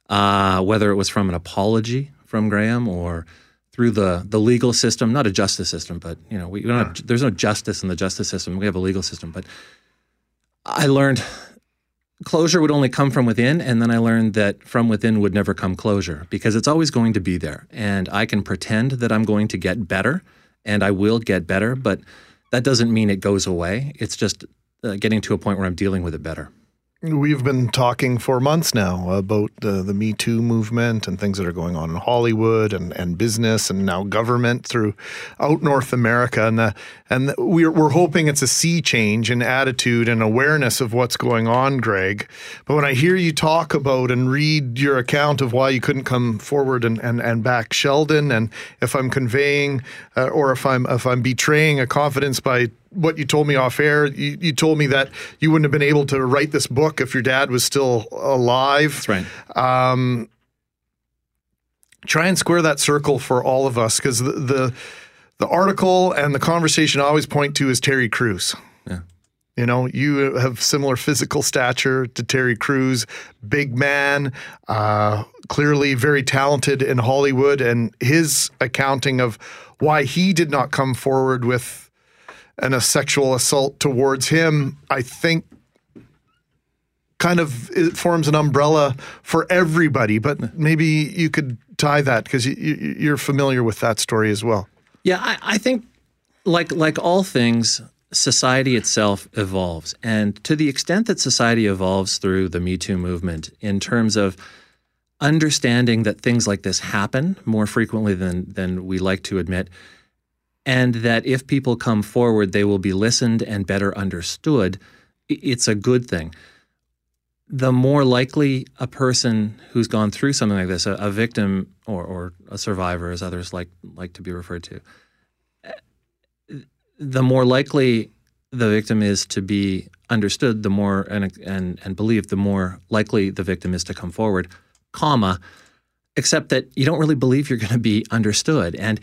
uh, whether it was from an apology from Graham or through the the legal system, not a justice system, but you know, we, we don't have, there's no justice in the justice system. We have a legal system, but I learned closure would only come from within, and then I learned that from within would never come closure because it's always going to be there, and I can pretend that I'm going to get better, and I will get better, but that doesn't mean it goes away. It's just uh, getting to a point where I'm dealing with it better. We've been talking for months now about the, the Me Too movement and things that are going on in Hollywood and, and business and now government throughout North America. And, the, and the, we're, we're hoping it's a sea change in attitude and awareness of what's going on, Greg. But when I hear you talk about and read your account of why you couldn't come forward and, and, and back Sheldon, and if I'm conveying uh, or if I'm, if I'm betraying a confidence by what you told me off air. You, you, told me that you wouldn't have been able to write this book if your dad was still alive. That's right. Um, try and square that circle for all of us because the, the, the article and the conversation I always point to is Terry Crews. Yeah. You know, you have similar physical stature to Terry Crews, big man, uh, clearly very talented in Hollywood, and his accounting of why he did not come forward with and a sexual assault towards him, I think kind of it forms an umbrella for everybody. But maybe you could tie that because you, are familiar with that story as well. Yeah, I, I think like like all things, society itself evolves, and to the extent that society evolves through the Me Too movement, in terms of understanding that things like this happen more frequently than than we like to admit and that if people come forward, they will be listened and better understood, it's a good thing. The more likely a person who's gone through something like this, a, a victim or, or, a survivor, as others like like to be referred to, eh, the more likely the victim is to be understood, the more and and and believed, the more likely the victim is to come forward, comma, except that you don't really believe you're going to be understood. And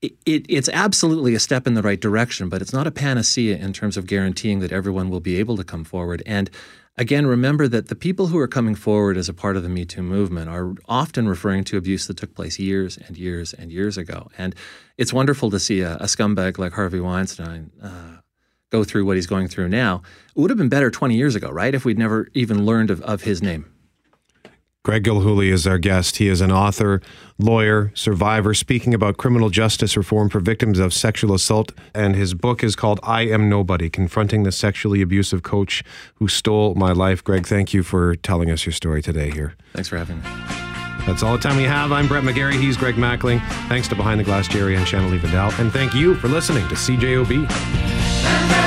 it, it's absolutely a step in the right direction, but it's not a panacea in terms of guaranteeing that everyone will be able to come forward. And again, remember that the people who are coming forward as a part of the Me Too movement are often referring to abuse that took place years and years and years ago. And it's wonderful to see a, a scumbag like Harvey Weinstein. Uh, go through what he's going through now. It would have been better 20 years ago, right? If we'd never even learned of, of his name. Greg Gilhooly is our guest. He is an author, lawyer, survivor, speaking about criminal justice reform for victims of sexual assault. And his book is called I Am Nobody Confronting the Sexually Abusive Coach Who Stole My Life. Greg, thank you for telling us your story today here. Thanks for having me. That's all the time we have. I'm Brett McGarry. He's Greg Mackling. Thanks to Behind the Glass Jerry and Shannon Vidal. And thank you for listening to CJOB.